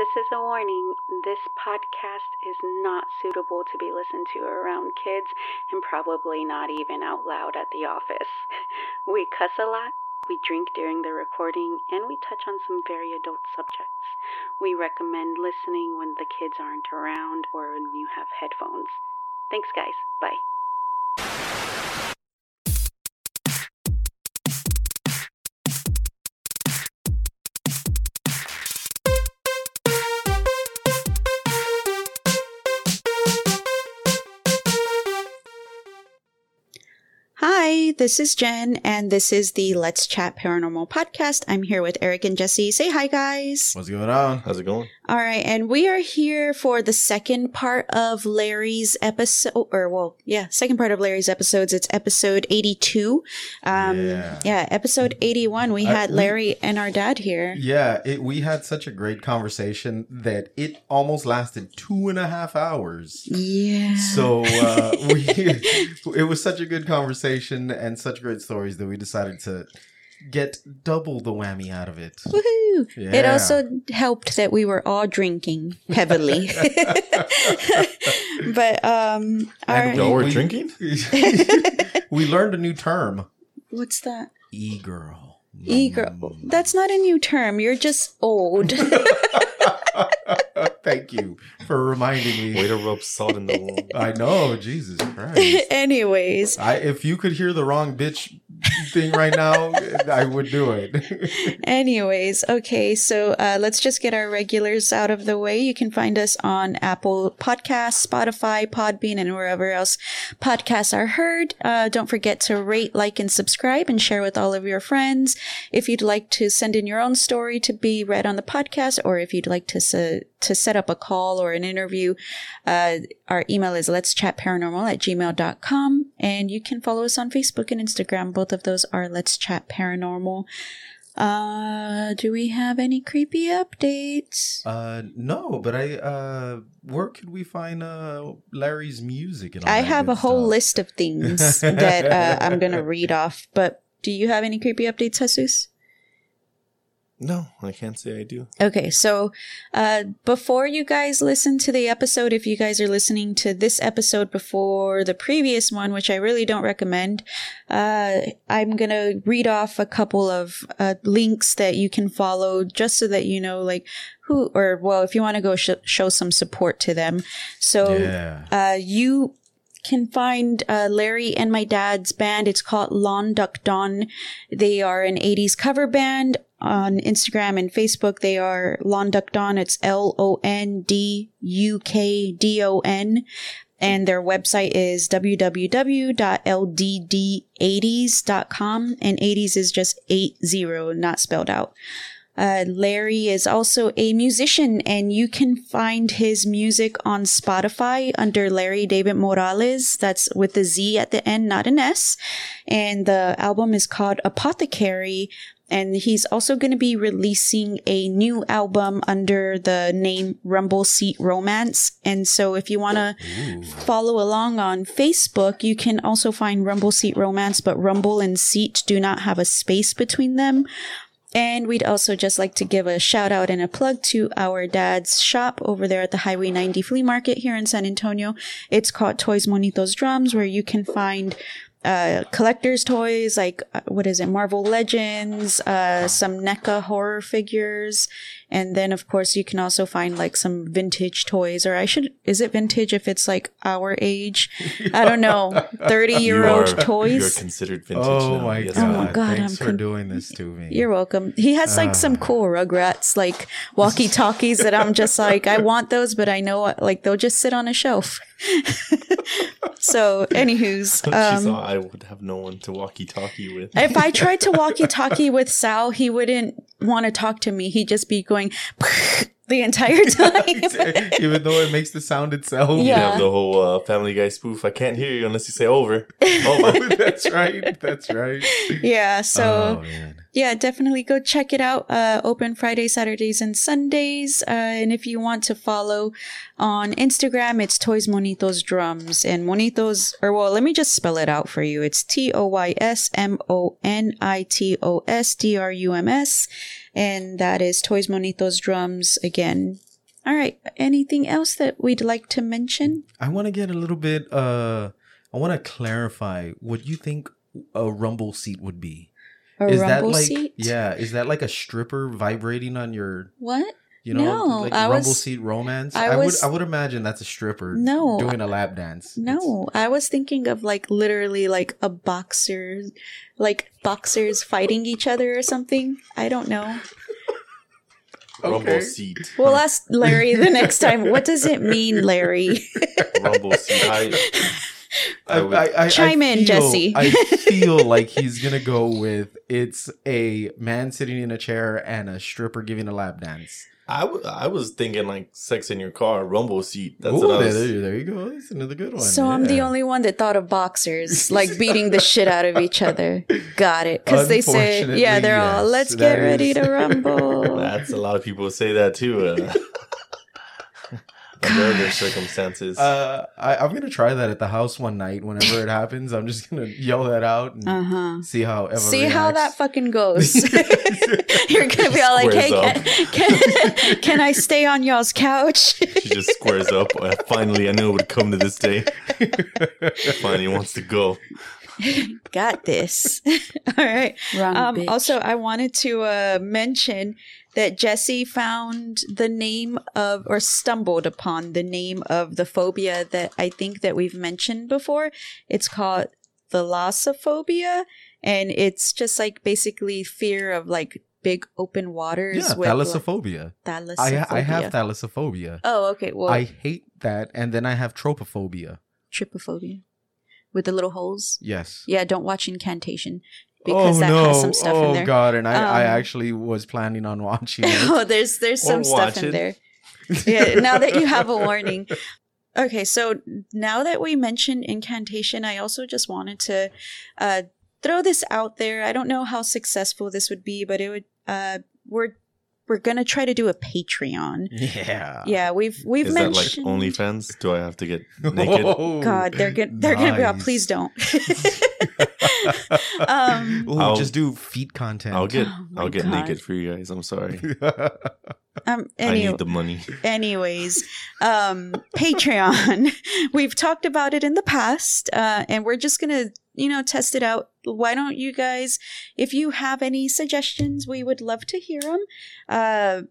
This is a warning. This podcast is not suitable to be listened to around kids and probably not even out loud at the office. We cuss a lot, we drink during the recording, and we touch on some very adult subjects. We recommend listening when the kids aren't around or when you have headphones. Thanks, guys. Bye. Hi, this is Jen, and this is the Let's Chat Paranormal podcast. I'm here with Eric and Jesse. Say hi, guys. What's going on? How's it going? All right, and we are here for the second part of Larry's episode, or well, yeah, second part of Larry's episodes. It's episode 82. Um, Yeah. yeah, episode 81. We I- had we- Larry and our dad here. Yeah, it, we had such a great conversation that it almost lasted two and a half hours. Yeah. So uh, we, it was such a good conversation and such great stories that we decided to get double the whammy out of it. Woohoo! It also helped that we were all drinking heavily. but um our, And Y'all were we- drinking? we learned a new term, what's that? e-girl. E-girl. That's not a new term. You're just old. Thank you for reminding me. Way me. to rub salt in the wound. I know, Jesus Christ. Anyways, I if you could hear the wrong bitch thing right now, I would do it. anyways, okay, so uh, let's just get our regulars out of the way. You can find us on Apple Podcasts, Spotify, Podbean, and wherever else podcasts are heard. Uh, don't forget to rate, like, and subscribe and share with all of your friends. If you'd like to send in your own story to be read on the podcast, or if you'd like to to set up a call or an interview, uh, our email is let's chat paranormal at gmail.com. And you can follow us on Facebook and Instagram. Both of those are let's chat paranormal. Uh, do we have any creepy updates? Uh, no, but I uh, where could we find uh Larry's music? And all I have a whole stuff? list of things that uh, I'm going to read off, but do you have any creepy updates, Jesus? No, I can't say I do. Okay, so uh, before you guys listen to the episode, if you guys are listening to this episode before the previous one, which I really don't recommend, uh, I'm gonna read off a couple of uh, links that you can follow just so that you know, like, who, or well, if you want to go sh- show some support to them. So Yeah. uh, you can find uh, Larry and my dad's band. It's called Lon Duk Don. They are an 80s cover band. On Instagram and Facebook, they are Lon Duk Don. It's L O N D U K D O N. And their website is www.ldd80s.com. And 80s is just 80, not spelled out. Uh, Larry is also a musician, and you can find his music on Spotify under Larry David Morales. That's with a Z at the end, not an S. And the album is called Apothecary. And he's also going to be releasing a new album under the name Rumble Seat Romance. And so if you want to follow along on Facebook, you can also find Rumble Seat Romance, but Rumble and Seat do not have a space between them. And we'd also just like to give a shout out and a plug to our dad's shop over there at the Highway 90 flea market here in San Antonio. It's called Toys Monitos Drums, where you can find uh, collector's toys like uh, what is it, Marvel Legends, uh, some NECA horror figures, and then of course you can also find like some vintage toys. Or I should is it vintage if it's like our age? I don't know, thirty year old You are considered vintage Oh now. my Yes, god! Oh my God, Thanks I'm for con- doing this to me. You're welcome. He has like some cool Rugrats like walkie talkies that I'm just like, I want those, but I know like they'll just sit on a shelf. So, anywho's, she um, saw I would have no one to walkie-talkie with. if I tried to walkie talkie with Sal, he wouldn't want to talk to me. He'd just be going the entire time. Even though it makes the sound itself. You have the whole uh, Family Guy spoof. I can't hear you unless you say over. Oh that's right. That's right. yeah. So, oh yeah, definitely go check it out. Uh, open Fridays, Saturdays, and Sundays. Uh, and if you want to follow on Instagram, it's Toys Monitos Drums. And Monitos, or well, let me just spell it out for you. It's T O Y S M O N I T O S D R U M S. And that is Toys Monitos Drums. Again, All right. Anything else that we'd like to mention? I want to get a little bit. Uh, I want to clarify what you think a rumble seat would be. A is that rumble like seat? yeah? Is that like a stripper vibrating on your What? You know No, like I rumble was- seat romance? I I, was- would I would imagine that's a stripper No, doing a lap dance. No, I was thinking of like literally like a boxer, like boxers fighting each other or something. I don't know. Rumble seat. We'll ask Larry the next time. What does it mean, Larry? Rumble seat. I, I I, would, I, I, Chime I in, feel- Jesse. I feel like he's gonna go with it's a man sitting in a chair and a stripper giving a lap dance. I, w- I was thinking like sex in your car, rumble seat. That's Ooh, what I there, was. there, there you go. That's another good one. So I'm the only one that thought of boxers, like beating the shit out of each other. Got it. Because they say, yeah, they're all, let's that get ready to rumble. That's a lot of people say that too. Uh, under other circumstances. Uh, I, I'm gonna try that at the house one night. Whenever it happens, I'm just gonna yell that out and Uh huh. see how Eva See how that fucking goes. You're gonna be all like, "Hey, can, can, can I stay on y'all's couch?" she just squares up. Uh, finally, I knew it would come to this day. Finally wants to go. Got this. all right. Wrong Um, bitch. also, I wanted to uh, mention that Jesse found the name of, or stumbled upon the name of the phobia that I think that we've mentioned before. It's called thalassophobia, and it's just like basically fear of like big open waters. yeah, with thalassophobia. like, I I have thalassophobia. thalassophobia. Oh, okay. Well, I hate that, and then I have tropophobia. trypophobia with the little holes. Yes. Yeah, don't watch Incantation because oh that no! has some stuff oh in there. Oh god! And I, I Um, actually was planning on watching it. oh, there's there's some Or stuff in it. there. Yeah, now that you have a warning. Okay, so now that we mentioned incantation, I also just wanted to uh, throw this out there. I don't know how successful this would be, but it would. Uh, we're we're gonna try to do a Patreon. yeah. Yeah, we've we've Is that like mentioned. OnlyFans? Do I have to get naked? Oh, God, they're gonna they're gonna be out. nice. Please don't. Um, Ooh, I'll- just do feet content. I'll get Oh my I'll get God. naked for you guys. I'm sorry. um. I Any, need the money. anyways um patreon we've talked about it in the past uh and we're just gonna you know test it out why don't you guys if you have any suggestions we would love to hear them uh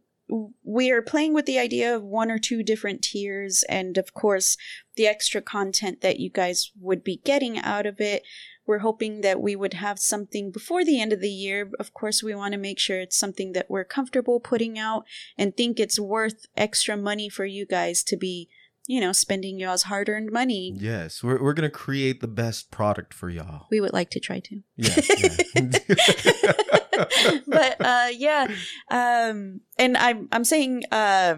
we are playing with the idea of one or two different tiers and of course the extra content that you guys would be getting out of it we're hoping that we would have something before the end of the year of course we want to make sure it's something that we're comfortable putting out and think it's worth extra money for you guys to be, you know, spending y'all's hard earned money. yes, we're we're gonna create the best product for y'all. We would like to try to. Yeah. yeah. but uh yeah. Um and I'm I'm saying uh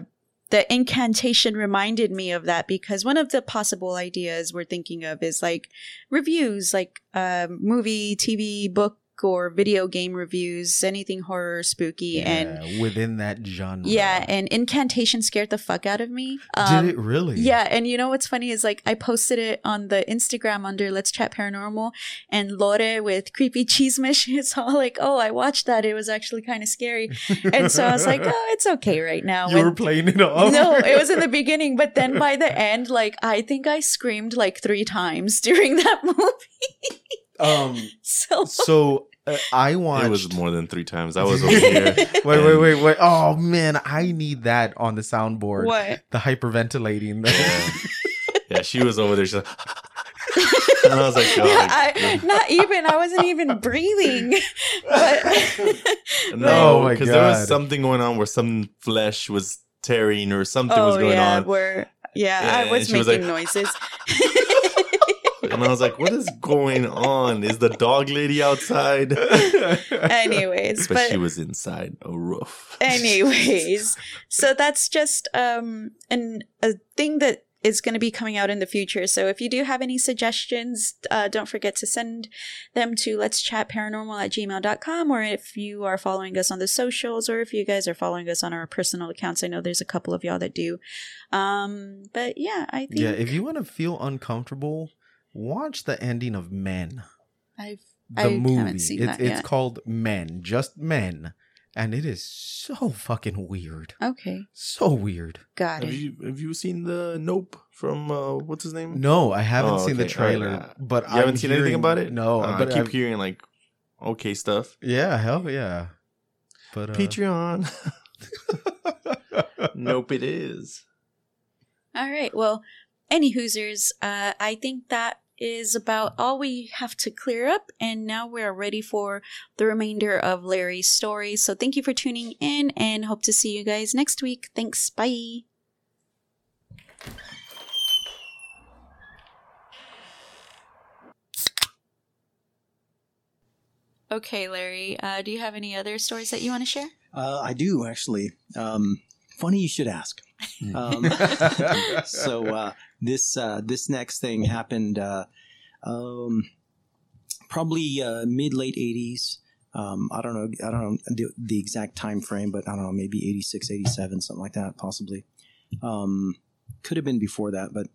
the incantation reminded me of that because one of the possible ideas we're thinking of is like reviews, like uh, movie, TV, book, or video game reviews, anything horror, spooky, and within that genre. yeah, and incantation scared the fuck out of me. Um, Did it really? Yeah, and you know what's funny is like I posted it on the Instagram under Let's Chat Paranormal, and Lore with Creepy Cheesemish is all like, "Oh, I watched that. It was actually kind of scary." And so I was like, "Oh, it's okay right now." you When- were playing it off. no, it was in the beginning, but then by the end, like I think I screamed like three times during that movie. Um. so So uh, I watched. It was more than three times. I was over here. Wait, wait, wait, wait! Oh man, I need that on the soundboard. what? The hyperventilating. Yeah. Yeah, she was over there. She's like, and I was like, oh, I, not even. I wasn't even breathing. But Oh no, my because there was something going on where some flesh was tearing or something oh was going yeah, on. where yeah, Yeah, I was she was making like- noises. And I was like, what is going on? Is the dog lady outside? anyways, But, but, she was inside a roof. anyways, so that's just um an a thing that is going to be coming out in the future. So if you do have any suggestions, uh, don't forget to send them to let's chat paranormal at gmail.com or if you are following us on the socials or if you guys are following us on our personal accounts. I know there's a couple of y'all that do. Um, but yeah, I think yeah, if you want to feel uncomfortable, watch the ending of Men. I've The I movie. haven't seen it's that it's yet. called Men, just Men. and it is so fucking weird. Okay, So weird. got Have it. you have you seen the Nope from uh, what's his name? No, I haven't Oh, seen the okay, trailer, alright, uh, but You haven't I'm seen anything about it? No, Uh, but I keep I've- hearing like okay stuff. Yeah, hell yeah. But uh, Patreon. nope, it is. All right. Well, any Hoosers, uh, I think that is about all we have to clear up. And now we're ready for the remainder of Larry's story. So thank you for tuning in and hope to see you guys next week. Thanks. Bye. Okay, Larry, uh, do you have any other stories that you want to share? Uh, I do actually. Um, funny you should ask. Um, so uh, this uh, this next thing happened uh, um, probably uh, mid late eighties. Um, I don't know. I don't know the, the exact time frame, but I don't know. Maybe 86, 87, something like that, possibly. Um, could have been before that, but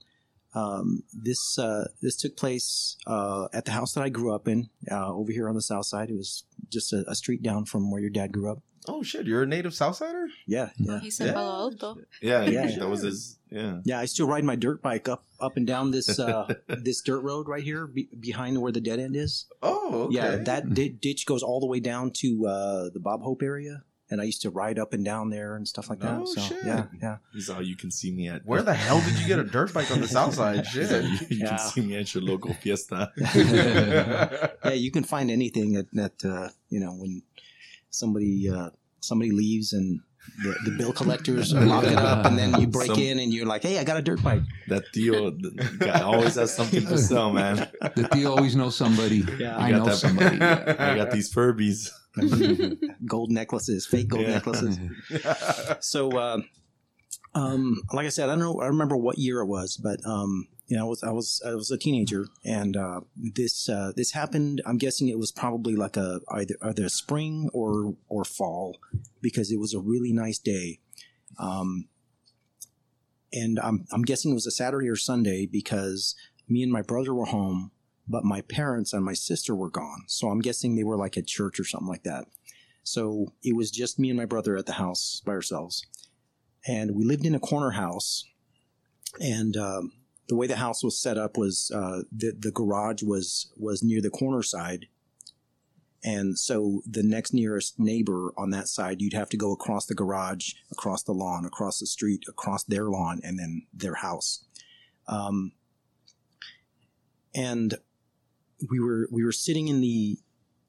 um, this uh, this took place uh, at the house that I grew up in, uh, over here on the south side. It was just a, a street down from where your dad grew up. Oh shit, you're a native Southsider? Yeah, yeah. He said Yeah. Palo Alto. Yeah, Yeah. that was his. Yeah. Yeah, I still ride my dirt bike up up and down this uh, this dirt road right here be- behind where the dead end is. Oh, okay. Yeah, that di- ditch goes all the way down to uh, the Bob Hope area, and I used to ride up and down there and stuff like that. Oh, so shit. yeah, yeah. He's all you can see me at. Where the hell did you get a dirt bike on the south side? He's all, Shit. you, you Yeah. can see me at your local fiesta. yeah, you can find anything at, that uh, you know when somebody uh, somebody leaves and the, the bill collectors lock it up, and then you break Some- in and you're like, "Hey, I got a dirt bike." That Theo guy always has something to sell, man. The Theo always knows somebody. Yeah. I know that- somebody. I got these Furbies. gold necklaces, fake gold Yeah. necklaces. so uh, um, like I said, I don't know. I remember what year it was, but um, you know, I was I was I was a teenager, and uh, this uh, this happened. I'm guessing it was probably like a either either spring or or fall, because it was a really nice day. Um, and I'm I'm guessing it was a Saturday or Sunday because me and my brother were home, but my parents and my sister were gone. So I'm guessing they were like at church or something like that. So it was just me and my brother at the house by ourselves. And we lived in a corner house. And um, the way the house was set up was uh, the, the garage was, was near the corner side. And so the next nearest neighbor on that side, you'd have to go across the garage, across the lawn, across the street, across their lawn, and then their house. Um, and we were we were sitting in the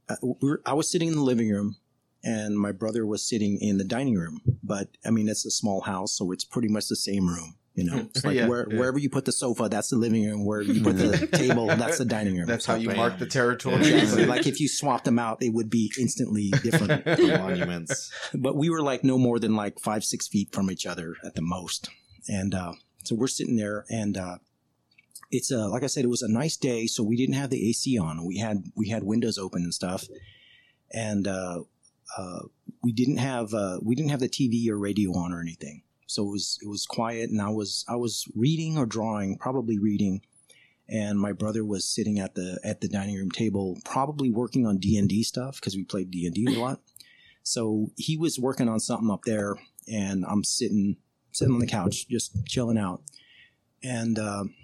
uh, we were, I was sitting in the living room and my brother was sitting in the dining room. But I mean, it's a small house, so it's pretty much the same room. You know, it's like Yeah, where, yeah. wherever you put the sofa, that's the living room. Where you put the table, that's the dining room. That's how you Bam. mark the territory. Yeah, so like if you swapped them out, they would be instantly different. Monuments. but we were like no more than like five, six feet from each other at the most. And uh, so we're sitting there, and uh, it's uh, like I said, it was a nice day, so we didn't have the AC on. We had we had windows open and stuff, and uh, uh, we didn't have uh, we didn't have the TV or radio on or anything. So it was it was quiet, and I was I was reading or drawing, probably reading, and my brother was sitting at the at the dining room table, probably working on D and D stuff because we played D and D a lot. So he was working on something up there, and I'm sitting sitting on the couch just chilling out, and um,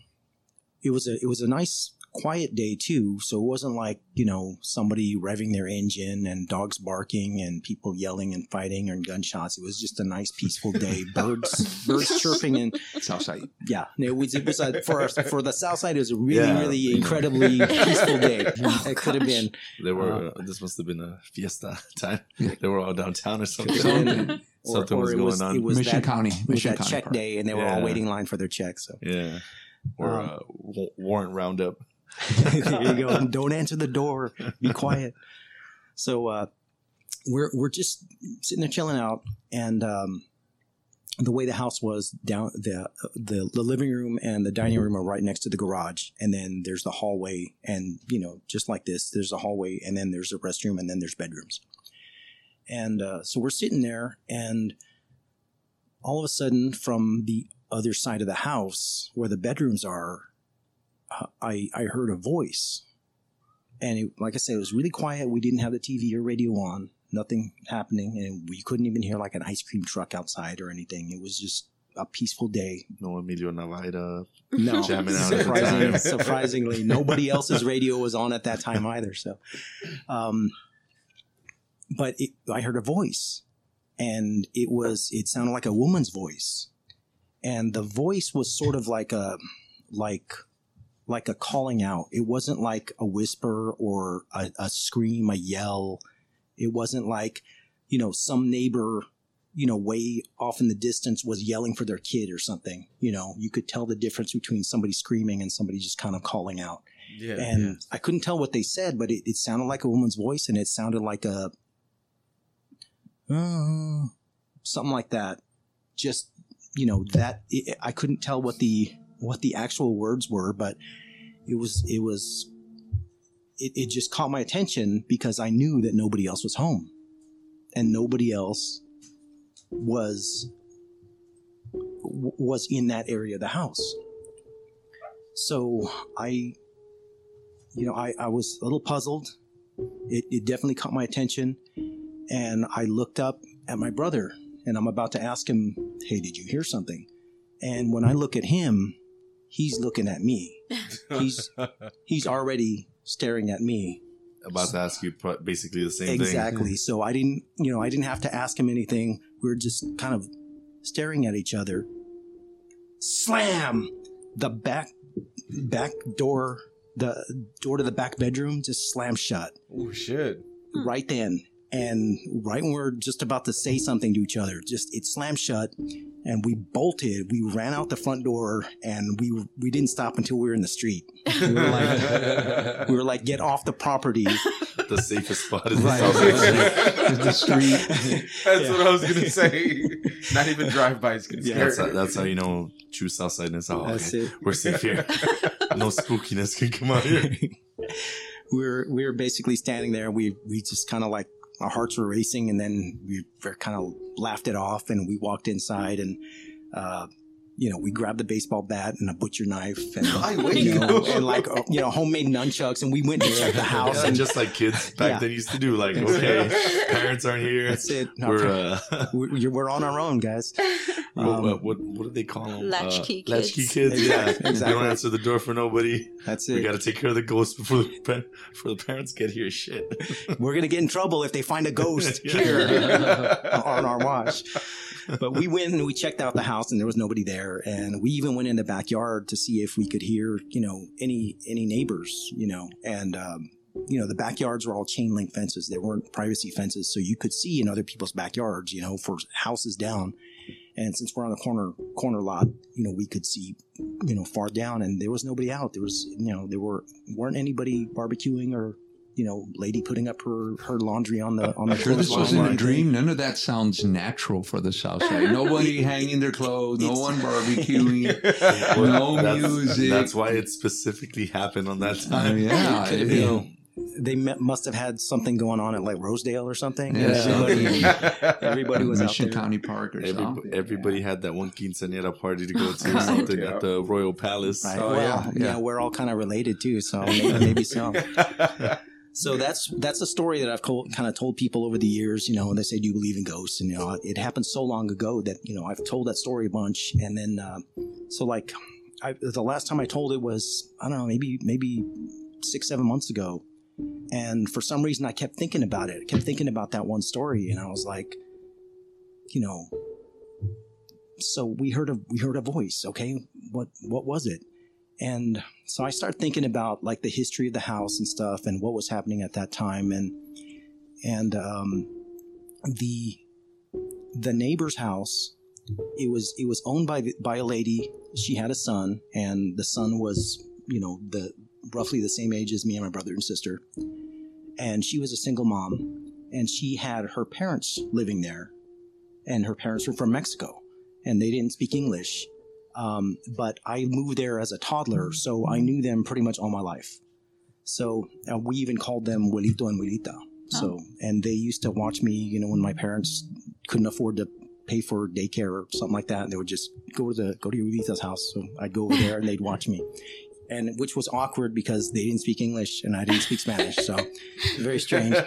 it was a it was a nice quiet day too. So it wasn't like you know somebody revving their engine and dogs barking and people yelling and fighting and gunshots. It was just a nice peaceful day. Birds birds chirping and Southside. yeah, it was it was a, for us for the south side. It was a really Yeah. really incredibly peaceful day. it could have been. They were. Uh, this must have been a fiesta time. They were all downtown or something. Something. Or, Something or was going was, on. It was Mission that, County. it was Mission that County check Park. day, and they were all waiting in line for their check. So Yeah. Or Um, uh, warrant roundup. there you go. Don't answer the door. Be quiet. So uh, we're we're just sitting there chilling out, and um, the way the house was down the, the the living room and the dining room are right next to the garage, and then there's the hallway, and you know just like this, there's a hallway, and then there's a restroom, and then there's bedrooms, and uh, so we're sitting there, and all of a sudden from the other side of the house where the bedrooms are I, I heard a voice. And it, like I said, it was really quiet. We didn't have the TV or radio on, nothing happening, and we couldn't even hear like an ice cream truck outside or anything. It was just a peaceful day. No Emilio Navaira. No, Jamming out surprisingly, surprisingly, nobody else's radio was on at that time either. So, um, but it, I heard a voice, and it was it sounded like a woman's voice, and the voice was sort of like a like like a calling out. It wasn't like a whisper or a, a scream, a yell. It wasn't like you know some neighbor you know, way off in the distance was yelling for their kid or something. You know, you could tell the difference between somebody screaming and somebody just kind of calling out. Yeah. And I couldn't tell what they said, but it, it sounded like a woman's voice and it sounded like a, uh, something like that. Just, you know, that it, I couldn't tell what the, what the actual words were, but it was, it was, it, it just caught my attention because I knew that nobody else was home and nobody else was was in that area of the house. So I, you know, I, I was a little puzzled. It, it definitely caught my attention, and I looked up at my brother, and I'm about to ask him, "Hey, did you hear something?" And when I look at him, he's looking at me. He's he's already staring at me. About to ask you basically the same thing. Exactly. So I didn't, you know, I didn't have to ask him anything. We were just kind of staring at each other. Slam! The back back door, the door to the back bedroom just slammed shut oh shit. Hmm. right then. And right when we are just about to say something to each other, just it slammed shut, and we bolted. We ran out the front door, and we we didn't stop until we were in the street. We were like, we were like, get off the property. The safest spot is Right. the south the street. That's what I was gonna say. Not even drive-bys can Yeah. scare That's how, that's how you know true Southsideness. Oh, That's okay. it. We're safe here. no spookiness can come out here. we were we were basically standing there. We we just kind of like our hearts were racing, and then we were kind of laughed it off, and we walked inside, and uh, you know we grabbed the baseball bat and a butcher knife, and I wait. you know, and like uh, you know homemade nunchucks, and we went to check the house, Yeah, and just like kids back Yeah. then used to do. Like, okay, parents aren't here. that's it. We're uh, we're, we're on our own, guys. what, Um, what, what what do they call them? Latchkey uh, Latchkey kids. kids. Yeah, Exactly. They don't answer the door for nobody. That's it. We got to take care of the ghost before the, before the parents get here. Shit. we're gonna get in trouble if they find a ghost Yeah. here on our watch. But we went and we checked out the house, and there was nobody there. And we even went in the backyard to see if we could hear, you know, any any neighbors, you know. And um, you know, the backyards were all chain link fences; they weren't privacy fences, so you could see in other people's backyards, you know, for houses down. And since we're on the corner corner lot, you know, we could see, you know, far down, and there was nobody out. There was, you know, there were weren't anybody barbecuing or you know, lady putting up her, her laundry on the on the I'm sure this clothesline wasn't or a anything. dream. None of that sounds natural for the South Side. Nobody hanging their clothes. No one barbecuing. Well, No that's, music. That's why it specifically happened on that Uh, time. yeah, Could have you know, They met, must have had something going on at like Rosedale or something. Yeah, everybody, everybody was out Mission there. County Park or Every, something. everybody had that one quinceañera party to go to or something Yeah. at the Royal Palace. Right. Oh, well, yeah, yeah, yeah. we're all kind of related too, so maybe, maybe so. So that's that's a story that I've told, kind of told people over the years. You know, and they say, "Do you believe in ghosts?" And you know, it happened so long ago that you know I've told that story a bunch. And then, uh, so like, I, the last time I told it was I don't know, maybe maybe six seven months ago. And for some reason, I kept thinking about it. I kept thinking about that one story, and I was like, you know, so we heard a we heard a voice. Okay, what what was it? And so I started thinking about like the history of the house and stuff and what was happening at that time. And and um, the the neighbor's house it was it was owned by the, by a lady. She had a son and the son was you know the roughly the same age as me and my brother and sister. And she was a single mom and she had her parents living there and her parents were from Mexico and they didn't speak English um, but I moved there as a toddler, so I knew them pretty much all my life. So uh, we even called them Abuelito and Abuelita. So, and they used to watch me, you know, when my parents couldn't afford to pay for daycare or something like that. They would just go to the go to Abuelita's house. So I'd go over there and they'd watch me. and which was awkward because they didn't speak English and I didn't speak Spanish, so very strange.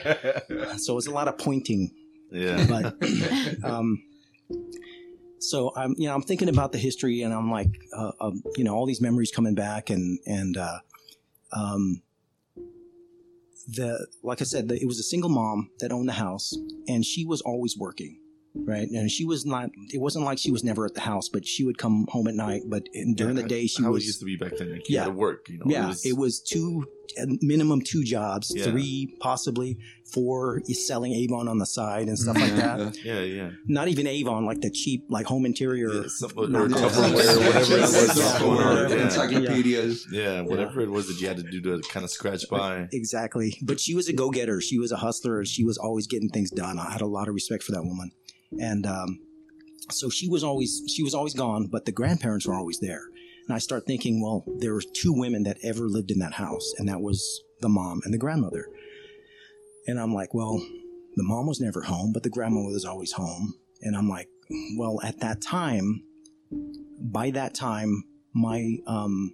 So it was a lot of pointing, yeah. but um, so I'm you know I'm thinking about the history and I'm like uh, um, you know all these memories coming back and and uh, um, the like I said the, it was a single mom that owned the house and she was always working right and she was not it wasn't like she was never at the house but she would come home at night but in, during the day she How was it used to be back then. Like, Yeah. to work. You know. yeah, it was two, at minimum two jobs, Yeah. three possibly, four is selling Avon on the side and stuff like that. Yeah, yeah. Not even Avon, like the cheap, like home interior. yeah some, or No, no. Tupperware, whatever it was. Yeah, going whatever. Yeah. Encyclopedias. yeah, whatever it was that you had to do to kind of scratch by. Exactly. But she was a go getter. She was a hustler. She was always getting things done. I had a lot of respect for that woman. And um, so she was always she was always gone, but the grandparents were always there. And I start thinking, well, there were two women that ever lived in that house, and that was the mom and the grandmother. And I'm like, well, the mom was never home, but the grandmother was always home. And I'm like, well, at that time, by that time, my um,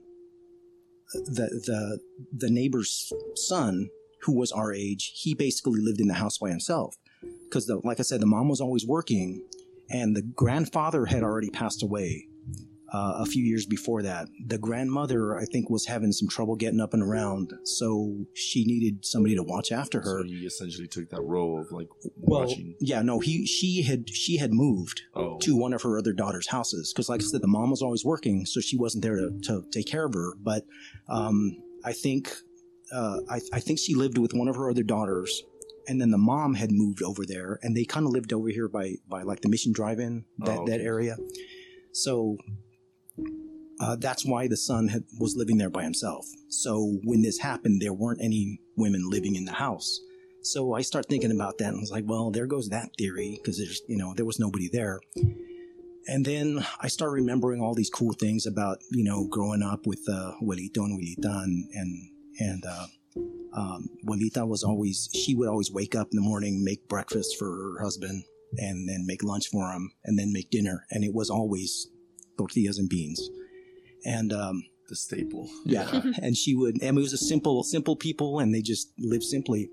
the the the neighbor's son, who was our age, he basically lived in the house by himself. Because, like I said, the mom was always working, and the grandfather had already passed away uh, a few years before that. The grandmother, I think, was having some trouble getting up and around, so she needed somebody to watch after her. So you essentially took that role of like well, watching. yeah, no, he she had she had moved Oh, to one of her other daughter's houses because, like I said, the mom was always working, so she wasn't there to, to take care of her. But um, I think uh, I, I think she lived with one of her other daughters, and then the mom had moved over there, and they kind of lived over here by by like the Mission Drive-In that Oh, that area. So uh, that's why the son had, was living there by himself. So when this happened, there weren't any women living in the house. So I start thinking about that and I was like, well, there goes that theory because there's, you know, there was nobody there. And then I start remembering all these cool things about, you know, growing up with uh, and Juelita and, and, uh, um, was always, she would always wake up in the morning, make breakfast for her husband and then make lunch for him and then make dinner. And it was always tortillas and beans. And, um, the staple. yeah. And she would and it was a simple simple people and they just lived simply.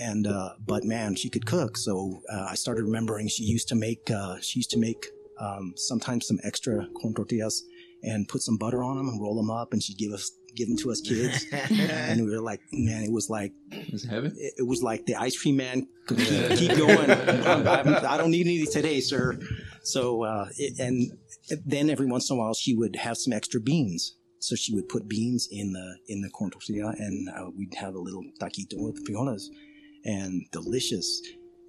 And uh but man she could cook. So uh, i started remembering she used to make uh she used to make um sometimes some extra corn tortillas and put some butter on them and roll them up and she'd give us give them to us kids. And we were like man it was like Is heaven? it, it was like the ice cream man could keep, keep going. I'm, I'm, i don't need any today sir so uh it, and then every once in a while she would have some extra beans. So she would put beans in the in the corn tortilla and uh, we'd have a little taquito with frijoles and delicious.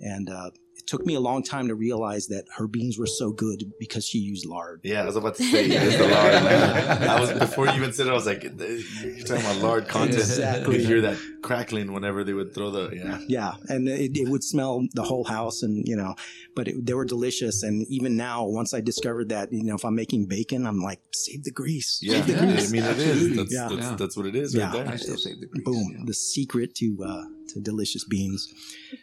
And uh it took me a long time to realize that her beans were so good because she used lard Yeah, I was about to say it's the lard. I was before you even said it. I was like, you're talking about lard content. Exactly. You hear that crackling whenever they would throw the yeah. Yeah, and it, it would smell the whole house, and you know, but it, they were delicious. And even now, once I discovered that, you know, if I'm making bacon, I'm like, save the grease. Yeah, Save the Yeah, I mean it is. That's, Yeah. that's, Yeah. that's what it is Yeah. right there. I still save the grease. Boom, yeah. the secret to uh, to delicious beans.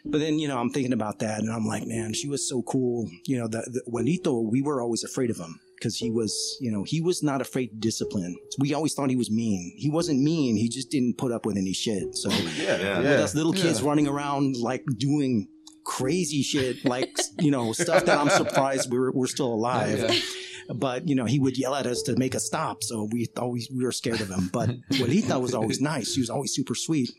But then, you know, I'm thinking about that, and I'm like, man, she was so cool. You know, the, the Juanito, we were always afraid of him because he was, you know, he was not afraid to discipline. We always thought he was mean. He wasn't mean. He just didn't put up with any shit. So Yeah, Yeah. with us little kids Yeah. running around like doing crazy shit, like you know stuff that I'm surprised we're we're still alive. Yeah. But you know he would yell at us to make us stop, so we always we were scared of him. But Juanita was always nice; she was always super sweet.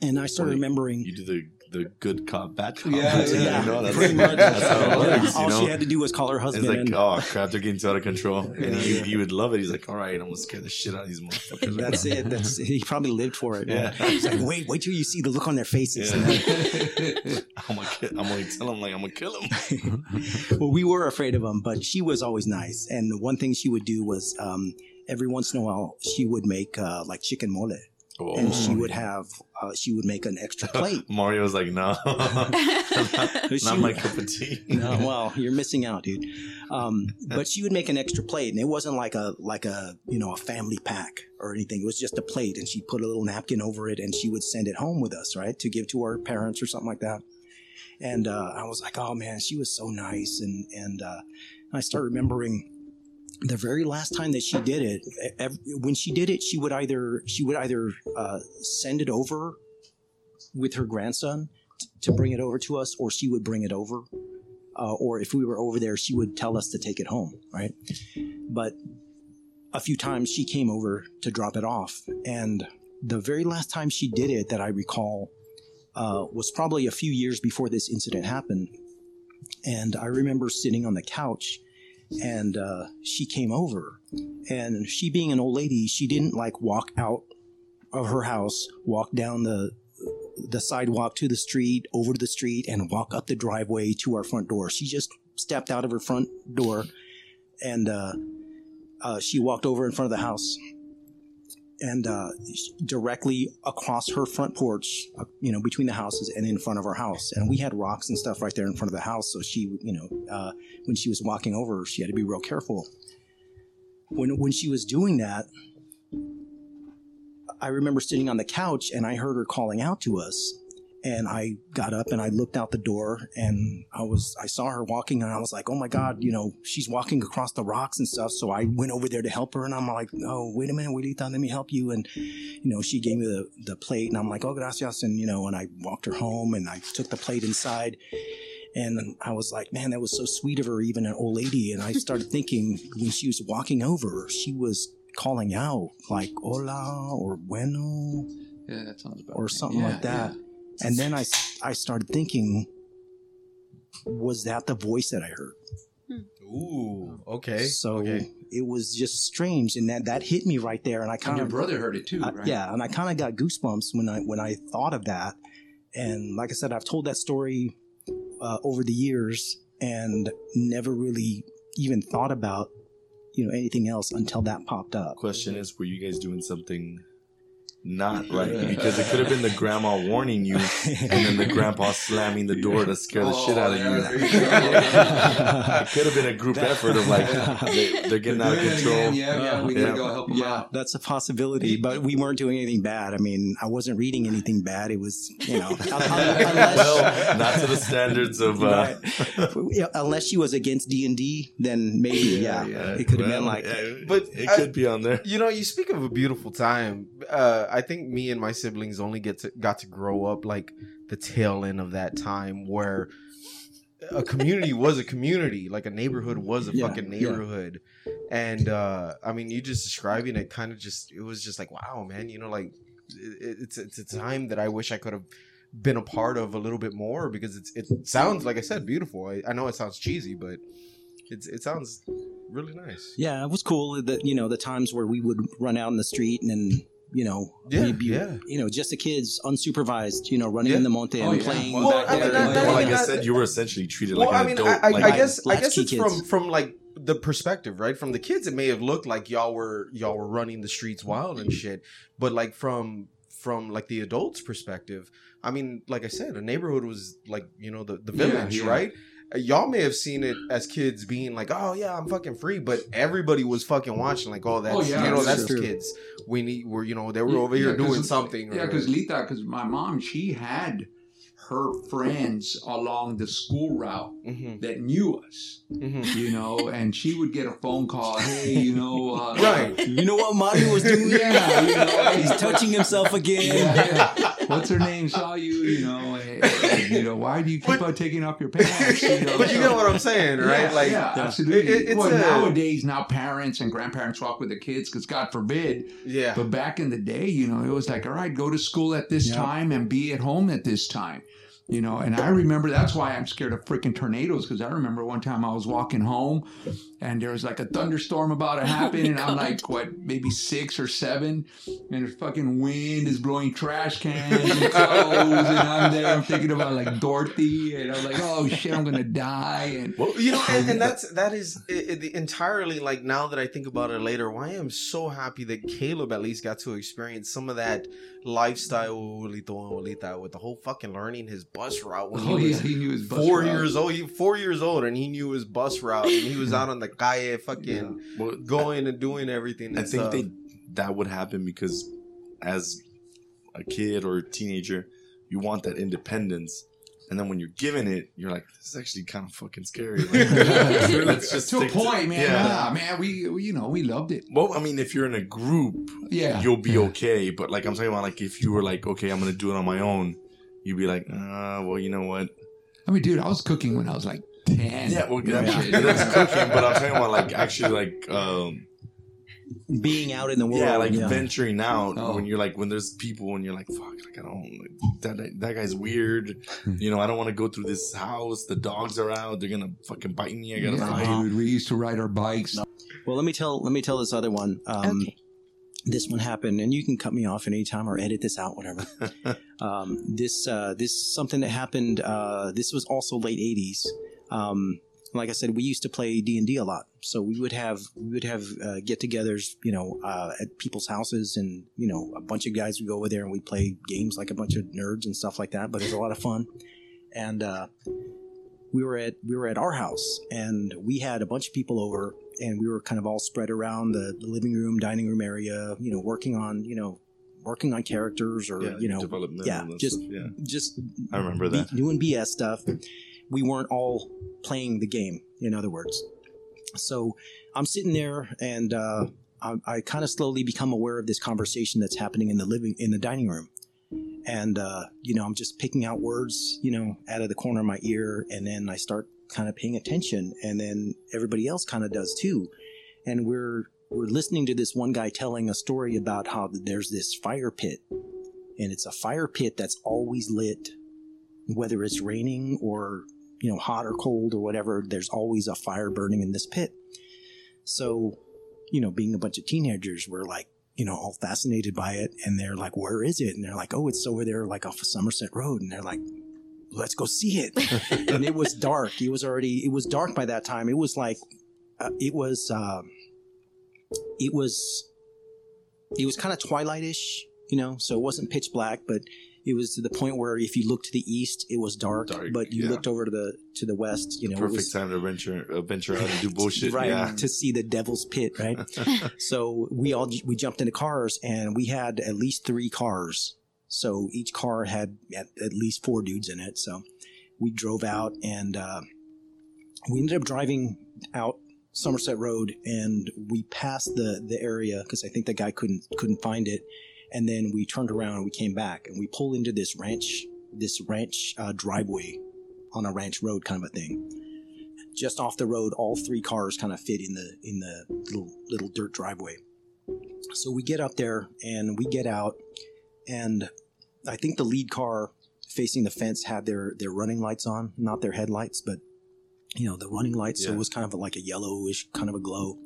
And I started remembering. You do the the good cop bad cop. Yeah, routine, yeah, you know? That's, pretty much. That's how it works. all you know? she had to do was call her It's husband. like, and oh crap, they're getting out of control, and Yeah, he, yeah. he would love it. He's like, all right, I'm gonna scare the shit out of these motherfuckers. that's it. That's he probably lived for it. Yeah. He's like, wait, wait till you see the look on their faces. Yeah. I'm gonna, kill, I'm gonna tell him like I'm gonna kill him. well, we were afraid of him, but she was always nice. And one thing she would do was um, every once in a while she would make uh, like chicken mole, and she would have uh, she would make an extra plate. Mario's like, no, not, She not my would- cup of tea. no, well, you're missing out, dude. Um, but she would make an extra plate, and it wasn't like a like a you know a family pack or anything. It was just a plate, and she'd put a little napkin over it, and she would send it home with us, right, to give to our parents or something like that. And uh, I was like, oh man, she was so nice, and and uh, I start remembering the very last time that she did it, ev- when she did it, she would either she would either uh, send it over with her grandson t- to bring it over to us, or she would bring it over, uh, or if we were over there, she would tell us to take it home, right? But a few times she came over to drop it off, and the very last time she did it that I recall uh, was probably a few years before this incident happened, and I remember sitting on the couch and uh, she came over. And she being an old lady she didn't like walk out of her house walk down the the sidewalk to the street over to the street and walk up the driveway to our front door. She just stepped out of her front door and uh, uh, she walked over in front of the house and uh, directly across her front porch, uh, you know, between the houses and in front of our house. And we had rocks and stuff right there in front of the house. So she, you know, uh, when she was walking over, she had to be real careful. When when she was doing that, I remember sitting on the couch and I heard her calling out to us. And I got up and I looked out the door and I was I saw her walking and I was like, oh my god, you know, she's walking across the rocks and stuff. So I went over there to help her and I'm like, oh wait a minute, Wilita, let me help you. And you know, she gave me the the plate and I'm like, oh gracias. And you know, and I walked her home and I took the plate inside. And I was like, man, that was so sweet of her, even an old lady. And I started thinking when she was walking over, she was calling out like hola or bueno Yeah, that sounds about or something Yeah, like that. And then I, I started thinking, was that the voice that I heard? Ooh, okay. So okay. it was just strange, and that that hit me right there. And I And kind your of brother heard it too, I- right? yeah, and I kind of got goosebumps when I when I thought of that. And like I said, I've told that story uh, over the years and never really even thought about you know anything else until that popped up. Question is, were you guys doing something not right? Because it could have been the grandma warning you, and then the grandpa slamming the door to scare the shit out of Oh, you. you it could have been a group effort of like they, they're getting out of control. man. Yeah, yeah, we Yeah. gotta go help him yeah, out. that's a possibility, but we weren't doing anything bad. I mean, I wasn't reading anything bad. It was, you know, un- un- unless, well, not to the standards of. Uh, Yeah, unless she was against D and D, then maybe yeah, it could have well, been like yeah, But it I- could be on there. You know, you speak of a beautiful time. Uh, I think me and my siblings only get to got to grow up like the tail end of that time where a community was a community, like a neighborhood was a Yeah, fucking yeah. neighborhood. And uh, I mean, you just describing it kind of just it was just like wow, man. You know, like it, it's it's a time that I wish I could have been a part of a little bit more because it's it sounds like I said beautiful. I, I know it sounds cheesy, but it's it sounds really nice. yeah, it was cool that you know the times where we would run out in the street and you know Yeah, we'd be yeah. you know just the kids unsupervised, you know, running Yeah. in the monte Oh, and yeah. playing Well, back I mean, there. that- like- that- Well, like I said, you were essentially treated well, like I an mean, adult. I, I, like, I guess I guess it's kids. from from like the perspective, right? From the kids, it may have looked like y'all were y'all were running the streets wild and shit, but like from from like the adults' perspective, I mean, like I said, a neighborhood was like you know the the Yeah, village, yeah. right? Y'all may have seen it as kids being like, "Oh yeah, I'm fucking free," but everybody was fucking watching, like, "Oh, that's Oh, yeah, you know, that's that's kids. We need, we're you know, they were Yeah, over here yeah, 'cause- doing something." Yeah, because Lita, because my mom, she had her friends along the school route Mhm, that knew us, mhm. you know, and she would get a phone call, hey, you know, uh, right. you know what Mario was doing? Yeah, you know, he's touching himself again. Yeah, yeah. What's her name? Saw you, you know, and, and, you know, why do you keep But- on taking off your pants? You know, but you so- get what I'm saying, right? Yeah, like, yeah, absolutely. it- it's well, a- nowadays, now parents and grandparents walk with the kids because God forbid. yeah, But back in the day, you know, it was like, all right, go to school at this Yeah. time and be at home at this time. You know, and I remember that's why I'm scared of freaking tornadoes because I remember one time I was mm-hmm. walking home and there was like a thunderstorm about to happen and I'm like, what, maybe six or seven and the fucking wind is blowing trash cans and clothes and I'm there, I'm thinking about like Dorothy and I'm like, oh shit, I'm going to die. And Well, you know, and, and that's that is i i- the entirely like now that I think about it later, why I am so happy that Caleb at least got to experience some of that lifestyle Julito and Julita, with the whole fucking learning his bus route when oh he yeah, was he knew his bus four route. years old. He four years old and he knew his bus route and he was out on the calle fucking well, going and doing everything. I think stuff. they that would happen because as a kid or a teenager, you want that independence. And then when you're given it, you're like, this is actually kind of fucking scary. Like, let's just to a stick point, man. Yeah. Nah, man, we, we you know we loved it. Well, I mean, if you're in a group, Yeah, you'll be okay. But like I'm talking about, like if you were like, okay, I'm gonna do it on my own, you'd be like, uh, well, you know what? I mean, dude, I was cooking when I was like ten. Yeah, well, Yeah. that's, that's cooking. But I'm talking about like actually like, um, Being out in the world. yeah, like venturing out Oh. when you're like when there's people and you're like, fuck, like I don't like, that that- that guy's weird. you know, I don't want to go through this house. The dogs are out. They're gonna fucking bite me. I gotta Yeah, fight. dude, we used to ride our bikes. Well, let me tell let me tell this other one. Um, Okay. This one happened, and you can cut me off at any time or edit this out, whatever. um, this uh, this something that happened. Uh, this was also late '80s. Um, like I said, we used to play D and D a lot, so we would have we would have uh, get-togethers, you know, uh, at people's houses, and you know, a bunch of guys would go over there and we'd play games like a bunch of nerds and stuff like that. But it was a lot of fun, and uh, we were at we were at our house, and we had a bunch of people over, and we were kind of all spread around the, the living room, dining room area, you know, working on you know, working on characters or Yeah, you know, yeah, just yeah. just I remember be- that. doing BS stuff. We weren't all playing the game, in other words. So I'm sitting there and uh, I, I kind of slowly become aware of this conversation that's happening in the living in the dining room. And uh, you know, I'm just picking out words, you know, out of the corner of my ear, and then I start kind of paying attention, and then everybody else kind of does too. And we're we're listening to this one guy telling a story about how there's this fire pit, and it's a fire pit that's always lit whether it's raining or you know hot or cold or whatever there's always a fire burning in this pit. So you know being a bunch of teenagers we're like you know all fascinated by it and they're like where is it? And they're like oh it's over there like off of somerset road. And they're like let's go see it and it was dark it was already it was dark by that time it was like uh, it was um it was it was kind of twilightish you know so it wasn't pitch black but it was to the point where if you looked to the east it was dark, Dark, but you yeah. looked over to the to the west you know it Perfect was time to venture uh, venture out and do bullshit. right Yeah. to see the devil's pit right so we all we jumped into cars and we had at least three cars so each car had at, at least four dudes in it. So we drove out and uh, we ended up driving out somerset road and we passed the the area because i think the guy couldn't couldn't find it. And then we turned around and we came back and we pulled into this ranch this ranch uh, driveway on a ranch road kind of a thing. Just off the road all three cars kind of fit in the in the little little dirt driveway. So we get up there and we get out and i think the lead car facing the fence had their their running lights on not their headlights but you know the running lights so it was kind of like a yellowish kind of a glow.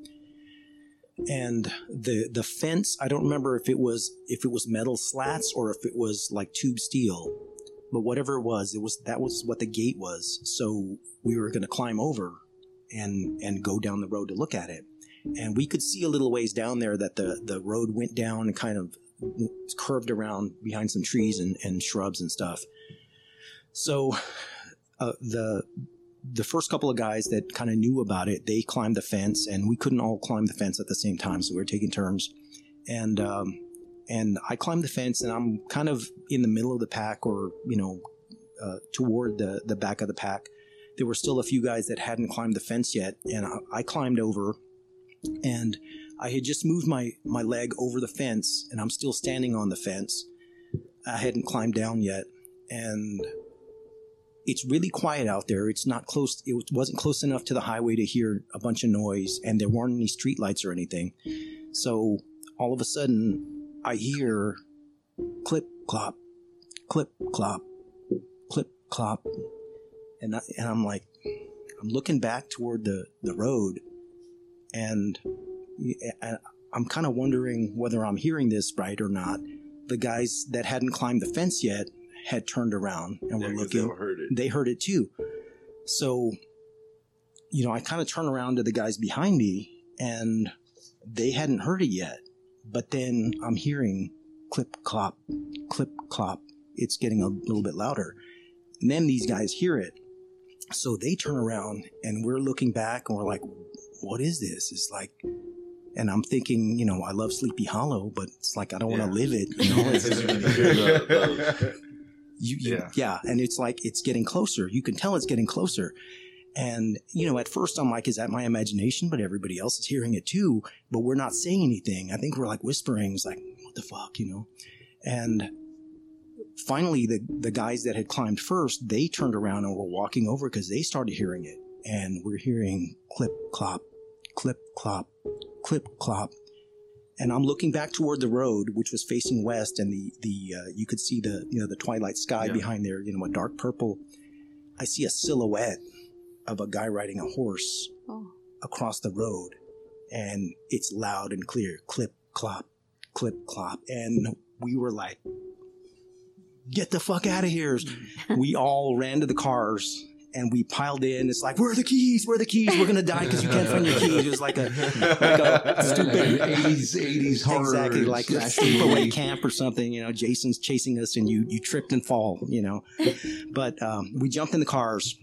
And the the fence i don't remember if it was if it was metal slats or if it was like tube steel but whatever it was it was that was what the gate was. So we were going to climb over and and go down the road to look at it. And we could see a little ways down there that the the road went down and kind of curved around behind some trees and, and shrubs and stuff. So uh, the the first couple of guys that kind of knew about it they climbed the fence and we couldn't all climb the fence at the same time so we were taking turns. And um, and I climbed the fence and I'm kind of in the middle of the pack or you know uh, toward the the back of the pack. There were still a few guys that hadn't climbed the fence yet and I, I climbed over and I had just moved my my leg over the fence and I'm still standing on the fence I hadn't climbed down yet and it's really quiet out there. It's not close. It wasn't close enough to the highway to hear a bunch of noise, and there weren't any street lights or anything. So all of a sudden, I hear clip clop, clip clop, clip clop, and I, and I'm like, I'm looking back toward the the road, and I'm kind of wondering whether I'm hearing this right or not. The guys that hadn't climbed the fence yet had turned around and Yeah, were looking they heard it. they heard it too. So, you know, I kind of turn around to the guys behind me and they hadn't heard it yet. But then I'm hearing clip clop, clip clop. It's getting a little bit louder. And then these guys hear it. So they turn around and we're looking back and we're like, what is this? It's like, and I'm thinking, you know, I love Sleepy Hollow, but it's like I don't want to live it. You know, It's- You hear the- the- You, you Yeah. yeah, and it's like it's getting closer. You can tell it's getting closer. And you know, at first I'm like, is that my imagination? But everybody else is hearing it too. But we're not saying anything. I think we're like whispering. It's like, what the fuck, you know? And finally, the the guys that had climbed first, they turned around and were walking over because they started hearing it. And we're hearing clip clop, clip clop, clip clop. And I'm looking back toward the road, which was facing west, and the the uh, you could see the you know the twilight sky Yeah. behind there, you know, a dark purple. I see a silhouette of a guy riding a horse Oh. across the road, and it's loud and clear, clip clop, clip clop, and we were like, "Get the fuck out of here!" we all ran to the cars. And we piled in. It's like, where are the keys? Where are the keys? We're gonna die because you can't find your keys. It was like a, like a stupid eighties eighties horror exactly like a sleepaway camp or something. You know, Jason's chasing us and you you tripped and fall. You know, but um, we jumped in the cars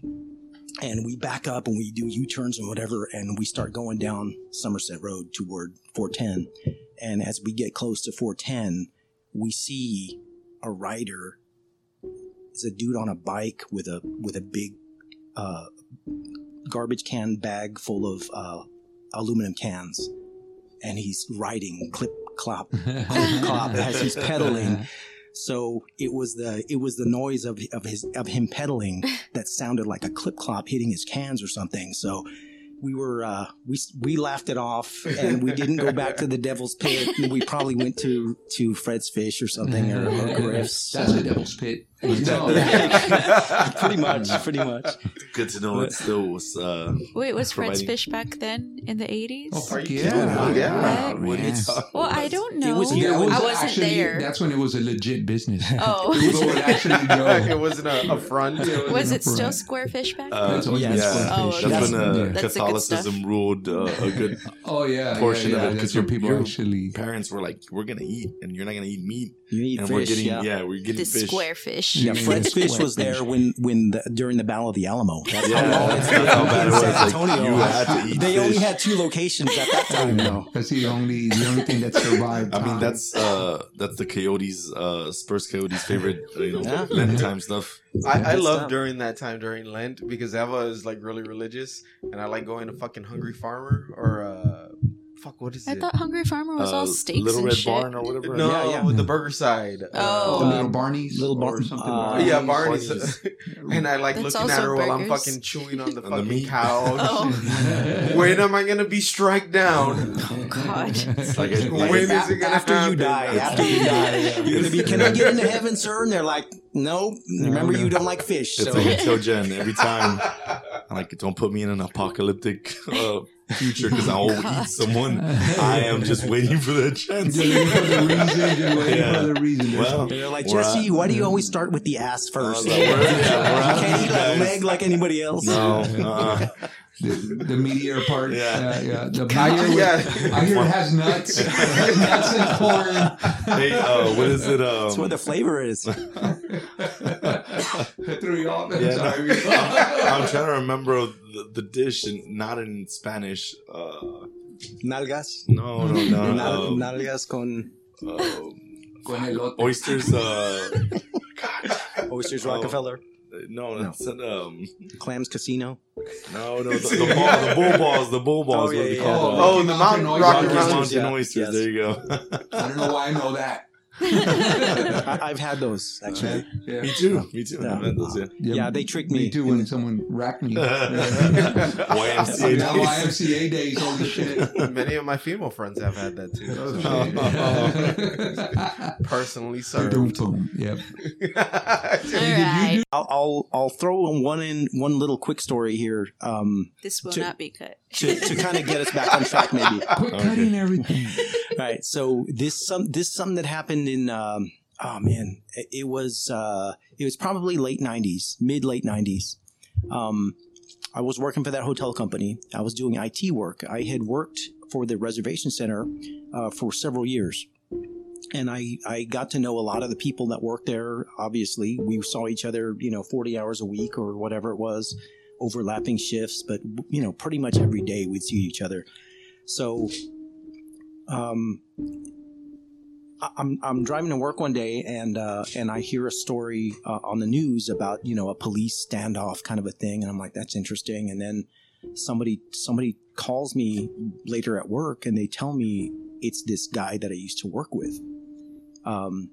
and we back up and we do U turns and whatever, and we start going down Somerset Road toward 410. And as we get close to 410, we see a rider. It's a dude on a bike with a with a big uh, garbage can bag full of uh, aluminum cans, and he's riding clip clop clip clop as he's pedaling. So it was the it was the noise of of his of him pedaling that sounded like a clip clop hitting his cans or something. So we were uh, we we laughed it off and we didn't go back to the Devil's Pit. We probably went to to Fred's Fish or something or, or Griff's. That's the devil's pit. You know. pretty much, pretty much. Good to know it still was. Uh, Wait, was Fred's providing- Fish back then in the 80s? Oh, fuck you yeah. kidding me? Yeah. Oh, well, I don't know. was- Yeah, it was I wasn't actually- there. That's when it was a legit business. Oh. People would actually go. it wasn't a, a front. was it still square fish back uh, That's yeah, Yes. Oh, that's, That's- when uh. That's Catholicism ruled uh, a good Oh yeah, portion yeah, of it because your, people your actually. parents were like, "We're gonna eat, and you're not gonna eat meat, You eat and fish, we're getting yeah. yeah, we're getting the fish." square fish. Yeah, Yeah, Fred's yeah, Fish was there fish. when when the, during the Battle of the Alamo. That's Yeah, how long it's been how bad it in was. San Like, Antonio. you had to eat they only had two locations at that time. though. That's the only the only thing that survived. I mean, time. that's uh, that's the Coyotes, uh, Spurs Coyotes' favorite, you know, Yeah. Lent time stuff. I, I love during that time during Lent because Eva is like really religious, and I like going to fucking Hungry Farmer or uh, fuck, what is I it? thought Hungry Farmer was Uh, all steaks Little and Red shit. Barn or whatever. no, Yeah, yeah. the burger side. Oh. the Uh, little Barneys, Little or something. uh, like yeah, that. Barney's. Barney's. and I like That's looking at also her while I'm burgers. fucking chewing on the On the fucking meat. couch. Oh. when am I gonna be struck down? Oh, God. It's like a, When like is a- it gonna after you happen? die, after you die, you're gonna be. Can I get into heaven, sir? And they're like, no. Remember, you don't like fish. it's So like I tell Jen every time. I'm like, don't put me in an apocalyptic uh, future because I will eat someone. I am just waiting for that chance. Just waiting for the reason. Just waiting Yeah. for the reason. Well, they're like, Jesse, at- why do you always start with the ass first? We're- yeah, you can't eat a leg like anybody else. No, uh, the, the meteor part. Yeah. Yeah, yeah. The I hear, Yeah. I hear it has nuts. It has nuts and corn. hey, uh, what is it? Um, That's where the flavor is. I threw you off. Yeah, no. Sorry. I'm trying to remember the, the dish, and not in Spanish. Uh, Nalgas. no, no, no. Nal- um, nalgas con um, Con elote. oysters. Uh, oysters Oh. Rockefeller. No, that's um, Clams Casino. no, no. The, the, ball, the bull balls. The bull balls. Oh, what yeah, they yeah. call Oh, them. the Mountain Mountain Oysters. Rocky Rocky Mountain. Mountain yeah. oysters. Yes. There you go. I don't know why I know that. I, I've had those actually. Yeah. me too. Me too. Yeah. I've had those, yeah. Yeah, they tricked me. Me too when someone racked me. YMCA That days. YMCA days, holy shit. Many of my female friends have had that too. Oh, Personally Boom, boom. Yep. All right. I'll, I'll I'll throw in one in one little quick story here um, This will To- not be cut. To to kind of get us back on track, maybe. Quit cutting everything. right. So this some this something that happened in um, oh man, it, it was uh, it was probably late '90s, mid late '90s. Um, I was working for that hotel company. I was doing IT work. I had worked for the reservation center uh, for several years. And I, I got to know a lot of the people that worked there. Obviously, we saw each other, you know, 40 hours a week or whatever it was, overlapping shifts, but, you know, pretty much every day we'd see each other. So, um, I'm I'm driving to work one day and uh, and I hear a story uh, on the news about you know a police standoff kind of a thing, and I'm like that's interesting. And then somebody somebody calls me later at work and they tell me it's this guy that I used to work with. Um,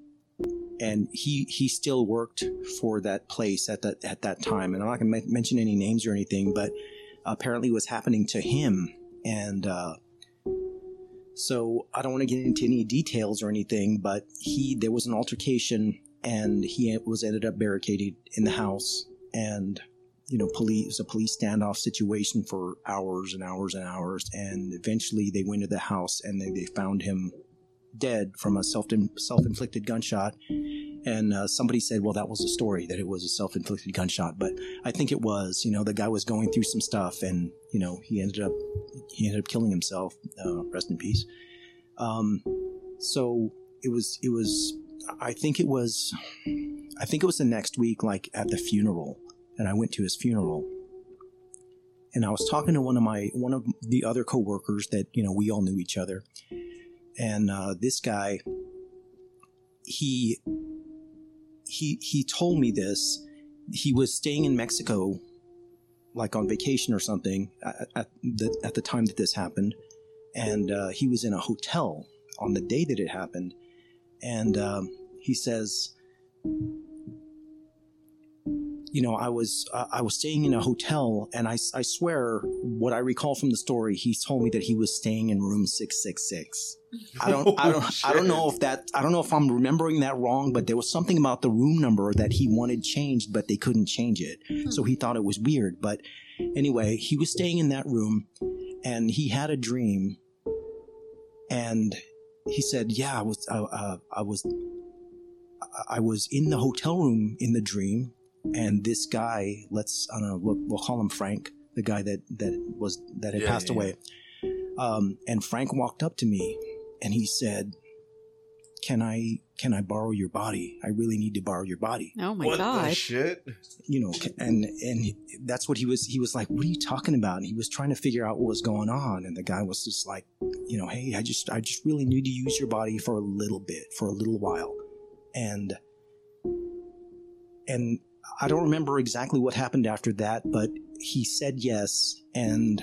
and he he still worked for that place at that at that time. And I'm not going to mention any names or anything, but apparently was happening to him. And uh, so I don't want to get into any details or anything, but he there was an altercation and he was ended up barricaded in the house and you know police it was a police standoff situation for hours and hours and hours and eventually they went to the house and they, they found him dead from a self self-inflicted gunshot. And uh, somebody said well that was a story that it was a self-inflicted gunshot. But i think it was you know the guy was going through some stuff and you know he ended up he ended up killing himself uh, rest in peace. Um, so it was it was i think it was i think it was the next week like at the funeral. And i went to his funeral. And i was talking to one of my one of the other coworkers that you know we all knew each other and uh, this guy he he he told me this. He was staying in mexico like on vacation or something at, the, at the time that this happened. And uh, he was in a hotel on the day that it happened. And um, he says you know i was uh, i was staying in a hotel and I, I swear what i recall from the story he told me that he was staying in room 666 i don't i don't i don't know if that i don't know if i'm remembering that wrong but there was something about the room number that he wanted changed but they couldn't change it. So he thought it was weird but anyway he was staying in that room and he had a dream and he said yeah i was uh, uh, i was I was in the hotel room in the dream, and this guy, let's I don't know, we'll, we'll call him Frank, the guy that that was that had Yeah, passed yeah, away. Um, and Frank walked up to me, and he said, "Can I can I borrow your body? I really need to borrow your body." Oh my what the god. shit? You know, and and he- that's what he was. He was like, "What are you talking about?" And he was trying to figure out what was going on. And the guy was just like, "You know, hey, I just I just really need to use your body for a little bit, for a little while." and and I don't remember exactly what happened after that, but he said yes, and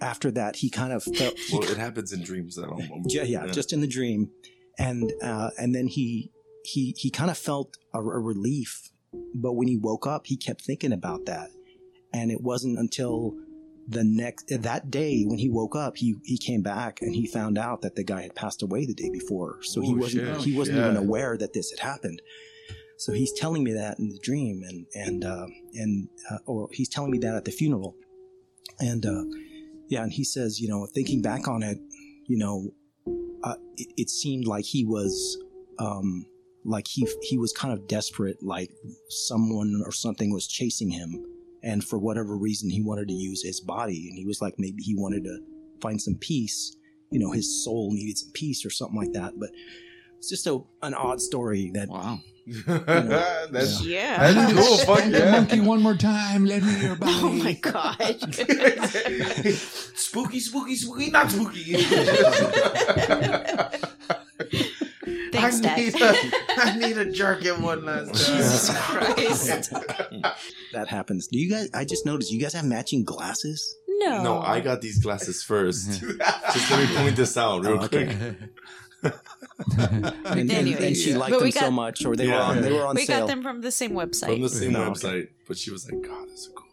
after that he kind of felt he Well, it happens in dreams. That almost. yeah, yeah, just in the dream, and uh, and then he he he kind of felt a, a relief, but when he woke up, he kept thinking about that, and it wasn't until the next that day when he woke up, he he came back and he found out that the guy had passed away the day before, so he wasn't shit. he wasn't Yeah. even aware that this had happened. So he's telling me that in the dream, and and uh, and uh, or he's telling me that at the funeral, and uh, yeah, and he says, you know, thinking back on it, you know, uh, it, it seemed like he was, um, like he he was kind of desperate, like someone or something was chasing him, and for whatever reason he wanted to use his body, and he was like maybe he wanted to find some peace, you know, his soul needed some peace or something like that, but. It's just a, an odd story that Wow. that's Yeah. that's cool. Oh, fuck Spank the yeah. monkey one more time. Let me your body. Oh my god. spooky, spooky, spooky, not spooky. Thanks, I Dad. need, a, I need a jerk in one last time. Jesus Christ. that happens. Do you guys? I just noticed you guys have matching glasses. No. No, I got these glasses first. Just let me point this out real Oh, okay. quick. And, and- and she liked but them we so much, or they were on they were on we sale. got them from the same website. From the same No, okay. website. But she was like, God, that's so cool.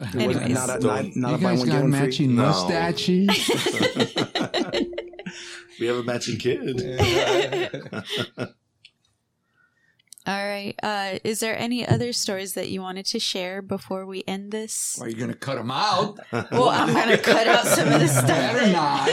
It wasn't- Anyways. not a, not, Don't- you a guys got get free. matching No. mustaches. we have a matching kid. All right. Uh, is there any other stories that you wanted to share before we end this? Are you gonna cut them out? Well, I'm gonna cut out some of the stuff. Better not.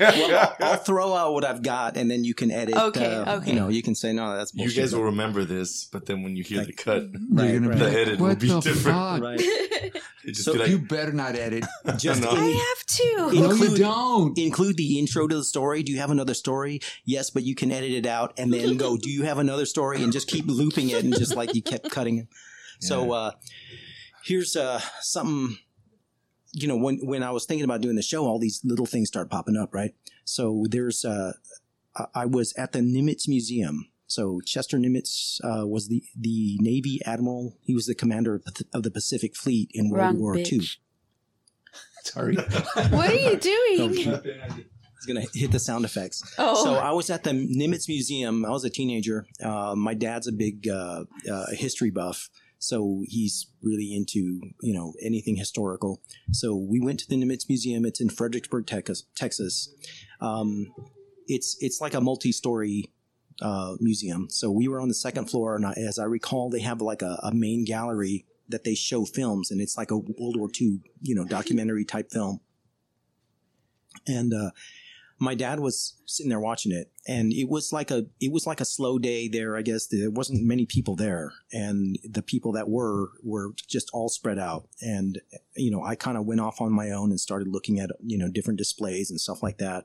Well, I'll throw out what I've got, and then you can edit. Okay, uh, okay. You know, you can say no, that's You guys will remember this, but then when you hear the cut, Right, You're gonna right. be The like, edit will be the different." fuck? right. it just So be like, You better not edit. Just No. I have to. no, you Include- don't. include the intro to the story. Do you have another story? Yes, but you can edit it out and then go. Do you have another story? And just keep looping it, and just like you kept cutting it. So uh, here's uh, something. You know, when when I was thinking about doing the show, all these little things start popping up, right? So there's uh, I- I was at the Nimitz Museum. So Chester Nimitz uh, was the the Navy admiral. He was the commander of the- of the Pacific Fleet in World Wrong War bitch. II. Sorry, What are you doing? he's gonna hit the sound effects. Oh, So I was at the Nimitz Museum. I was a teenager. Uh, my dad's a big uh, uh, history buff, so he's really into you know anything historical. So we went to the Nimitz Museum. It's in Fredericksburg, Texas. Texas. Um, it's it's like a multi-story uh, museum. So we were on the second floor, and as I recall, they have like a, a main gallery that they show films, and it's like a World War II you know documentary type film. And uh, my dad was sitting there watching it and it was like a it was like a slow day there i guess there wasn't many people there and the people that were were just all spread out and you know i kind of went off on my own and started looking at you know different displays and stuff like that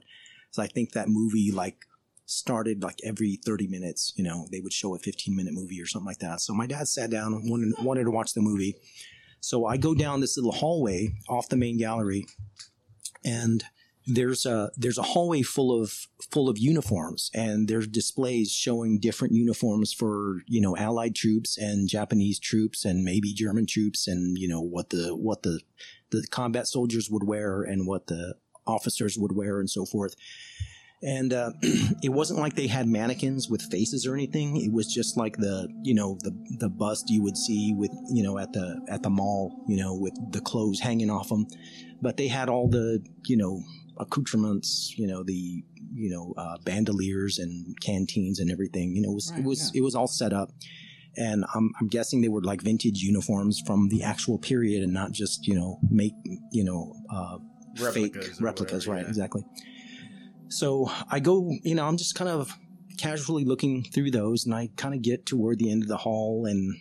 so i think that movie like started like every 30 minutes you know they would show a 15 minute movie or something like that. So my dad sat down wanted, wanted to watch the movie. So i go down this little hallway off the main gallery and there's a there's a hallway full of full of uniforms and there's displays showing different uniforms for you know allied troops and japanese troops and maybe german troops and you know what the what the the combat soldiers would wear and what the officers would wear and so forth and uh, it wasn't like they had mannequins with faces or anything it was just like the you know the the bust you would see with you know at the at the mall you know with the clothes hanging off them but they had all the you know accoutrements, you know, the you know uh, bandoliers and canteens and everything. You know, it was Right, it was yeah. it was all set up, and I'm I'm guessing they were like vintage uniforms from the actual period and not just you know make you know uh, fake Replicas or replicas, whatever, right? yeah. Exactly. So I go, you know, I'm just kind of casually looking through those, and I kind of get toward the end of the hall, and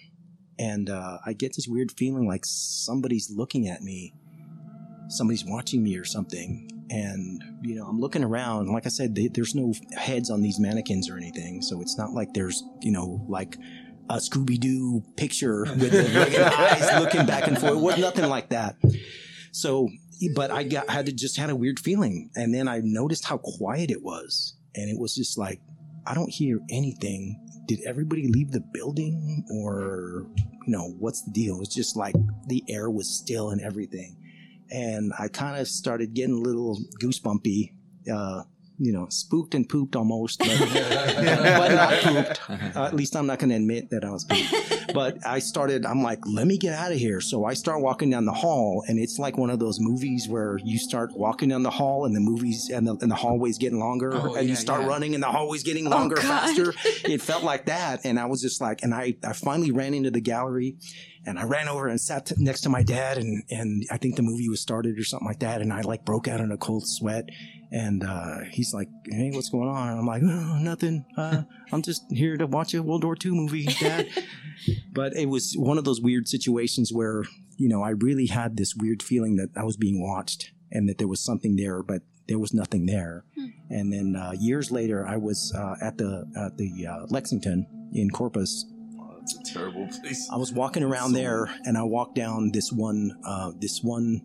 and uh, I get this weird feeling like somebody's looking at me, somebody's watching me or something, and you know, I'm looking around. Like I said, they, there's no heads on these mannequins or anything, so it's not like there's you know like a Scooby Doo picture with the eyes looking back and forth. It was nothing like that. So, but I got had to just had a weird feeling, and then I noticed how quiet it was, and it was just like I don't hear anything. Did everybody leave the building, or you know, what's the deal? It's just like the air was still and everything, and I kind of started getting a little goosebumpy. Uh, you know, spooked and pooped almost, but, but not pooped. Uh, at least I'm not going to admit that I was pooped. But I started, I'm like, let me get out of here. So I start walking down the hall, and it's like one of those movies where you start walking down the hall, and the movies and the, and the hallway's getting longer, Oh, and you start yeah. running, and the hallway's getting longer, God. faster. It felt like that, and I was just like, and I, I finally ran into the gallery, and I ran over and sat t- next to my dad, and and I think the movie was started or something like that, and I like broke out in a cold sweat, and uh, he's like, "Hey, what's going on?" And I'm like, oh, "Nothing. Uh, I'm just here to watch a World War II movie, Dad." but it was one of those weird situations where you know I really had this weird feeling that I was being watched and that there was something there, but there was nothing there. And then uh, years later, I was uh, at the at the uh, Lexington in Corpus, Oh, that's a terrible place. I was walking around there, and I walked down this one, uh, this one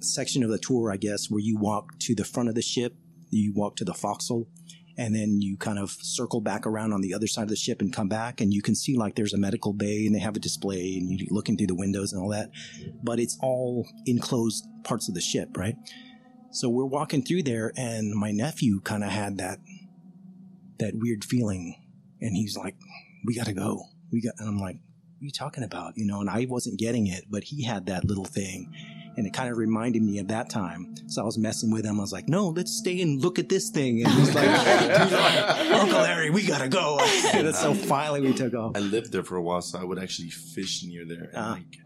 section of the tour, I guess, where you walk to the front of the ship, you walk to the forecastle, and then you kind of circle back around on the other side of the ship and come back, and you can see like there's a medical bay, and they have a display, and you're looking through the windows and all that, but it's all enclosed parts of the ship, right? So we're walking through there, and my nephew kind of had that that weird feeling, and he's like, "We got to go. We got." And I'm like, "What are you talking about?" You know, and I wasn't getting it, but he had that little thing, and it kind of reminded me of that time. So I was messing with him. I was like, "No, let's stay and look at this thing." And he's like, like, "Uncle Larry, we gotta go." and so finally, we took off. I lived there for a while, so I would actually fish near there. And Ah. like,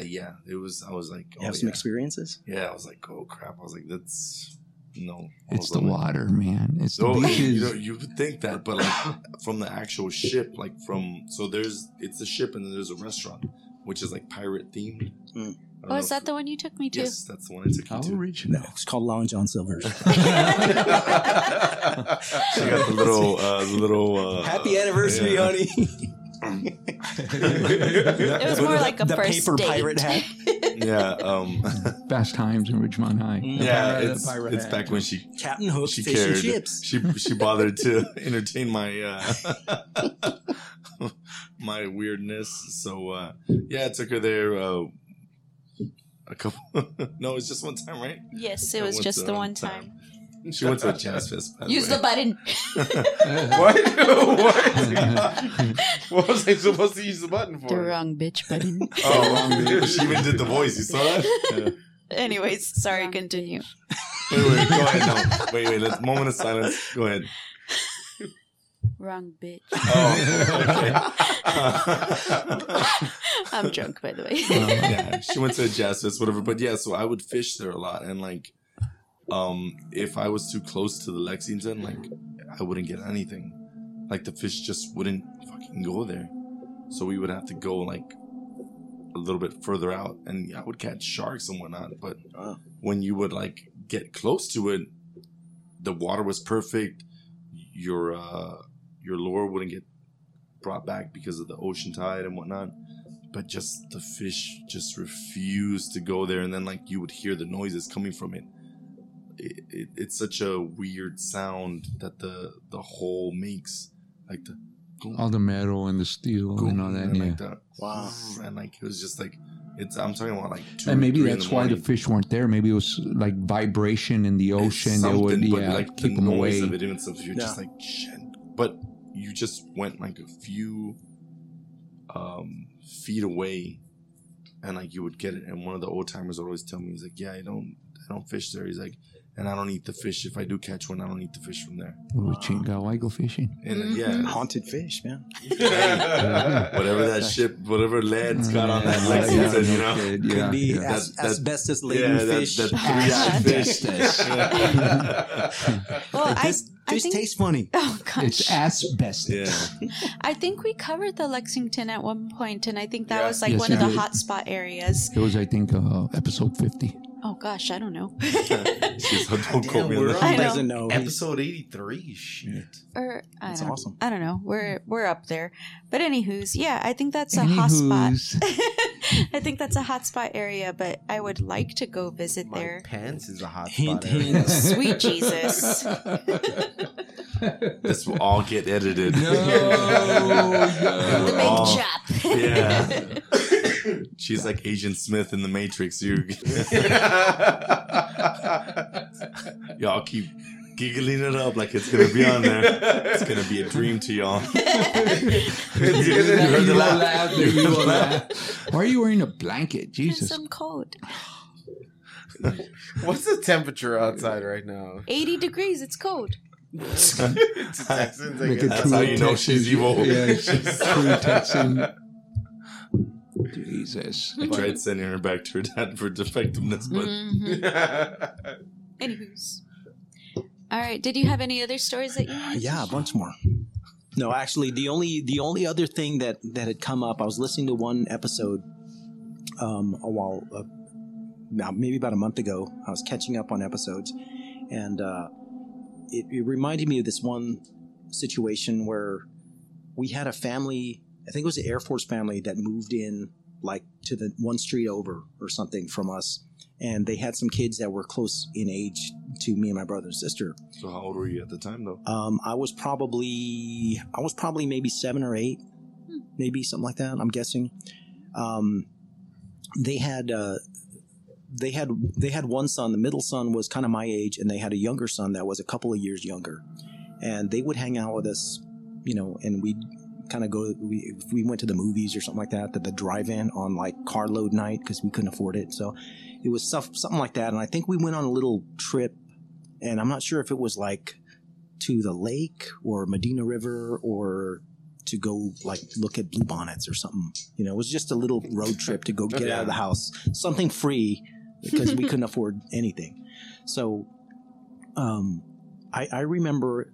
uh, yeah, it was. I was like, You oh, have some experiences. Yeah, I was like, oh crap. I was like, that's no. It's the like- water, man. It's the So beaches. you know, you would think that, but like from the actual ship, like from so there's it's a ship and then there's a restaurant, which is like pirate themed. Mm. I don't Oh, is that the one you took me to? Yes, that's the one I took you How to. original. No, it's called Long John Silver's. She got the little, uh, the little. Uh, Happy anniversary, yeah. honey. It was more like a the first paper date. pirate hat. yeah, um, Fast Times in Ridgemont High. Mm. The yeah, pirate- it's pirate it's hat. back when she Captain Hook, she fish cared. and chips. She she bothered to entertain my uh my weirdness. So uh yeah, I took her there uh a couple no, it's just one time, right? Yes, it I was just the um, one one time. She went to a jazz fest. by the Use way. the button. what? what? what was I supposed to use the button for? The wrong bitch button. Oh, oh, wrong bitch. she even did the voice. You saw that? Anyways, sorry, continue. Wait, wait, go ahead. No, wait, wait. Let's moment of silence. Go ahead. Wrong bitch. Oh, I'm drunk, by the way. yeah, she went to a jazz fest, whatever. But yeah, so I would fish there a lot, and like, um, if I was too close to the Lexington, like, I wouldn't get anything. Like the fish just wouldn't fucking go there, so we would have to go like a little bit further out, and I would catch sharks and whatnot. But Wow. when you would like get close to it, the water was perfect. Your uh, your lure wouldn't get brought back because of the ocean tide and whatnot but just the fish just refused to go there and then like you would hear the noises coming from it. It, it it's such a weird sound that the the hole makes like the all the metal and the steel and all that. and Yeah. like the Wow. and like it was just like it's I'm talking about like two and maybe three in that's why the fish weren't there. Maybe it was like vibration in the ocean that would yeah, like keep the them noise away. of it even so you're just Yeah. like shit but you just went like a few um feet away and like you would get it. And one of the old timers would always tell me he's like yeah i don't i don't fish there. He's like and i don't eat the fish if i do catch one i don't eat the fish from there Oh, chinga, why go fishing? and uh, Mhm. yeah Haunted fish, man. whatever that ship whatever lead's got on that Yeah, Lexington, yeah, you know kid, Could yeah, be yeah. as, That- that- asbestos laden yeah that, fish. that three-eyed fish Well, I, this I fish think. tastes funny. Oh gosh. It's asbestos. yeah I think we covered the Lexington at one point, and I think that Yeah. was like Yes, one you of the did. hotspot areas. It was, I think, uh, episode 50. Oh gosh, I don't know. She's like, don't quote me on we're that. on I know. doesn't know. Episode 83. Shit. or I That's don't, awesome. I don't know. We're we're up there. But anywho's, yeah, I think that's a hotspot. Anywho's, I think that's a hotspot area, but I would like to go visit My there. pants is a hot Hint, spot. area. hint. Sweet Jesus. this will all get edited No, the big chop. yeah. She's like Agent Smith in the Matrix. You y'all keep giggling it up like it's gonna be on there. It's gonna be a dream to y'all. It's You gonna heard the laugh. laugh, you will laugh. Why are you wearing a blanket? It's Jesus. some cold. What's the temperature outside right now? 80 degrees. It's cold. it's Texans, I Like guess. That's how you know she's evil. Yeah, she's true Texan. Jesus. I tried sending her back to her dad for defectiveness, but Mhm. Anywho's. All right. Did you have any other stories that you wanted to yeah, a bunch more. No, actually, the only the only other thing that that had come up, I was listening to one episode um, a while, uh, now maybe about a month ago. I was catching up on episodes, and uh, it, it reminded me of this one situation where we had a family. I think it was an Air Force family that moved in like to the one street over or something from us, and they had some kids that were close in age to me and my brother and sister. so how old were you at the time though? Um, I was probably I was probably maybe seven or eight, maybe something like that. I'm guessing. Um, they had uh, they had they had one son. The middle son was kind of my age, and they had a younger son that was a couple of years younger. And they would hang out with us, you know, and we'd kind of go. We if we went to the movies or something like that, to the drive-in on like carload night because we couldn't afford it. So it was stuff something like that. And I think we went on a little trip, and I'm not sure if it was like to the lake or Medina River or to go like look at blue bonnets or something. You know, it was just a little road trip to go get out of the house, something free because we couldn't afford anything. So, um, I, I remember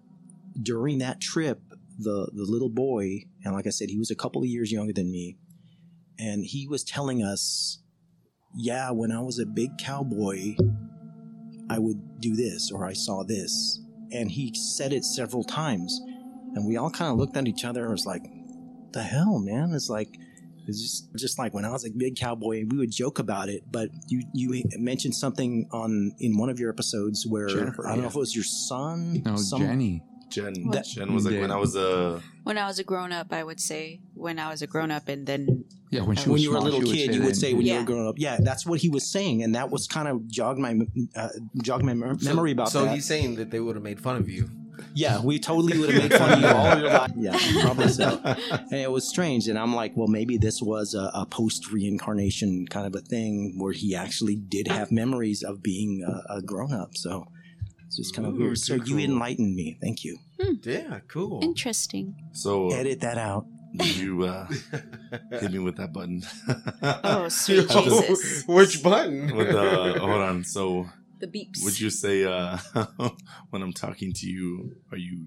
during that trip, the the little boy, and like I said, he was a couple of years younger than me, and he was telling us, "Yeah, when I was a big cowboy, I would do this or I saw this." And he said it several times. And we all kind of looked at each other and was like, the hell, man? It's like, It's just just like when I was a big cowboy, we would joke about it. But you you mentioned something on in one of your episodes where Jennifer, I don't know if it was your son. No, some- Jenny. Jen. That- Jen was like when I was a. When I was a grown up, I would say when I was a grown up, and then Yeah, when she when you were a little kid, you would that. say when you Yeah. were growing up. Yeah, that's what he was saying, and that was kind of jogged my uh, jogged my mem- memory about so that. he's saying that they would have made fun of you. Yeah, we totally would have made fun of you all your life. Yeah, probably so. And it was strange. And I'm like, well, maybe this was a, a post reincarnation kind of a thing where he actually did have memories of being a, a grown up. So it's just kind of Ooh, weird. So too you cool. enlightened me. Thank you. Yeah, cool. interesting. So Edit that out. you uh, hit me with that button. Oh, sweet Yo, Jesus! Which button? with uh, hold on. So The beeps. would you say uh, when I'm talking to you, are you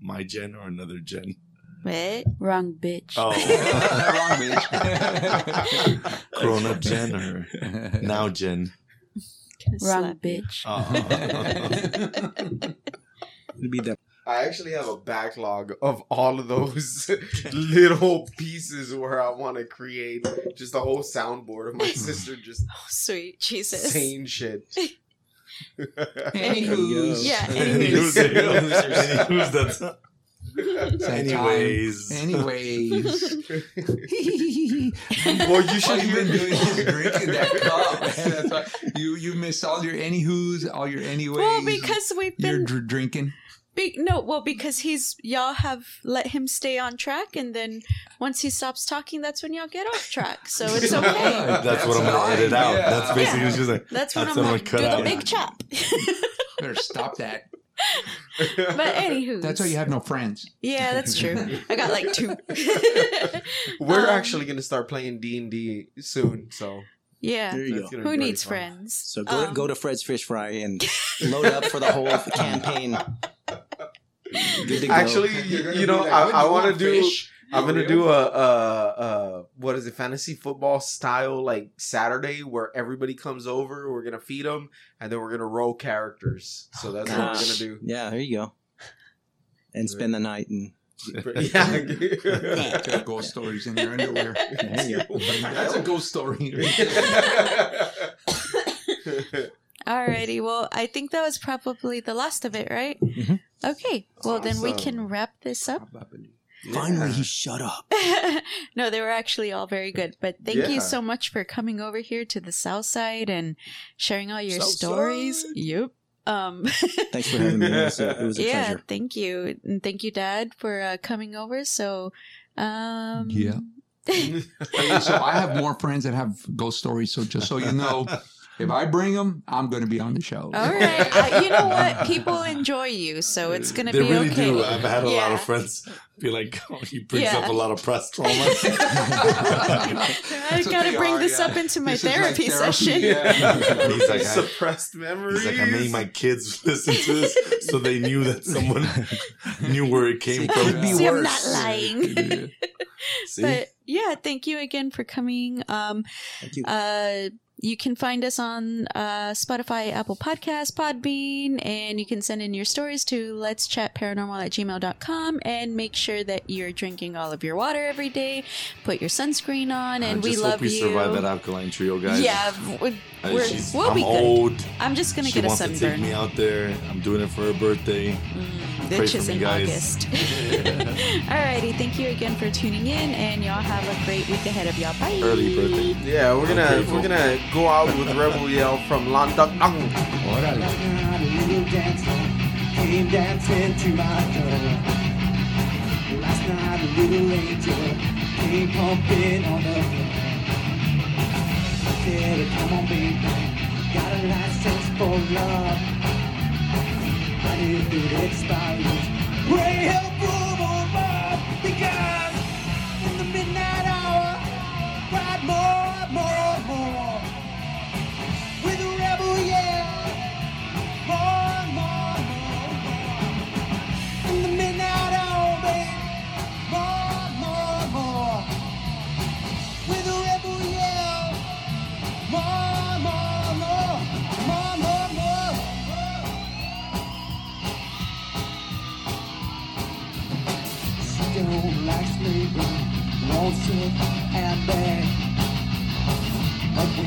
my Jen or another Jen? What? Wrong bitch. Oh, Wrong bitch. Corona Jen or now Jen? Gonna Wrong slap you. bitch. Oh. It'd be the I actually have a backlog of all of those little pieces where I want to create just a whole soundboard of my sister just Oh, sweet Jesus. saying shit. Anywho's. Yeah, Who's anyways. who's that? Anyways. Anyways. well, you should you've been doing is drinking that cup, man. That's why you you miss all your anywho's, all your anyways. Well, because we've you're been dr- drinking. Be- no, well, because he's y'all have let him stay on track, and then once he stops talking, that's when y'all get off track. So it's okay. That's, what I'm gonna edit out. Yeah. That's basically what she's like. That's That's I'm what I'm gonna gonna cut do out. the big chop. Better stop that. But anywho, That's why you have no friends. Yeah, that's true. I got like two. We're Um, actually gonna start playing D and D soon, so yeah. there you go. Who needs fun. friends? So go Um, go to Fred's Fish Fry and load up for the whole campaign. Good to go. Actually, You're you know, I, I want to want do. fish?" I'm gonna do a, uh uh what is it fantasy football style like Saturday where everybody comes over. We're gonna feed them and then we're gonna roll characters. So that's what we're gonna do. Yeah, there you go. And spend the night and yeah. Tell ghost stories in your underwear. There you. That's a ghost story. Alrighty, well, I think that was probably the last of it, right? Mhm. Okay, well, then we can wrap this up. Finally he shut up. no, they were actually all very good. But thank Yeah. you so much for coming over here to the South Side and sharing all your South stories. Side. Yep. Um, Thanks for having me. It was a, it was a yeah, pleasure. thank you, and thank you, Dad, for uh, coming over. So, um, Yeah. so I have more friends that have ghost stories. So just so you know, if I bring them, I'm going to be on the show. All right, uh, you know what? People enjoy you, so it's gonna They be really okay. do. I've had a lot of friends be like, "Oh, he brings Yeah. up a lot of press trauma." I That's gotta bring are, this yeah. up into my This is therapy, therapy, session. yeah. he's like, Suppressed memories. he's like, I made my kids listen to this so they knew that someone knew where it came See, from. could be See, I'm not lying. See? But yeah, thank you again for coming. Um, Thank you. uh, you can find us on uh, Spotify, Apple Podcasts, Podbean, and you can send in your stories to let's chat paranormal at gmail.com and make sure that you're drinking all of your water every day. Put your sunscreen on, and I we love hope we you. survive that alkaline trio, guys. yeah, we're, I- we're, she's- we'll I'm be good. old. I'm just gonna she get a wants to take me out there. I'm doing it for her birthday. Pray Which for is me, in guys. August. Alrighty, thank you again for tuning in, and y'all have a great week ahead of y'all. Bye. Early birthday. Yeah, we're gonna grateful. we're gonna go out with Rebel Yell from Landak. Órale. a little dancer came dancing to my door. Last night a little angel came pumping on the floor. I said, come on baby, got a license for love. But if it expires, pray help from above. Because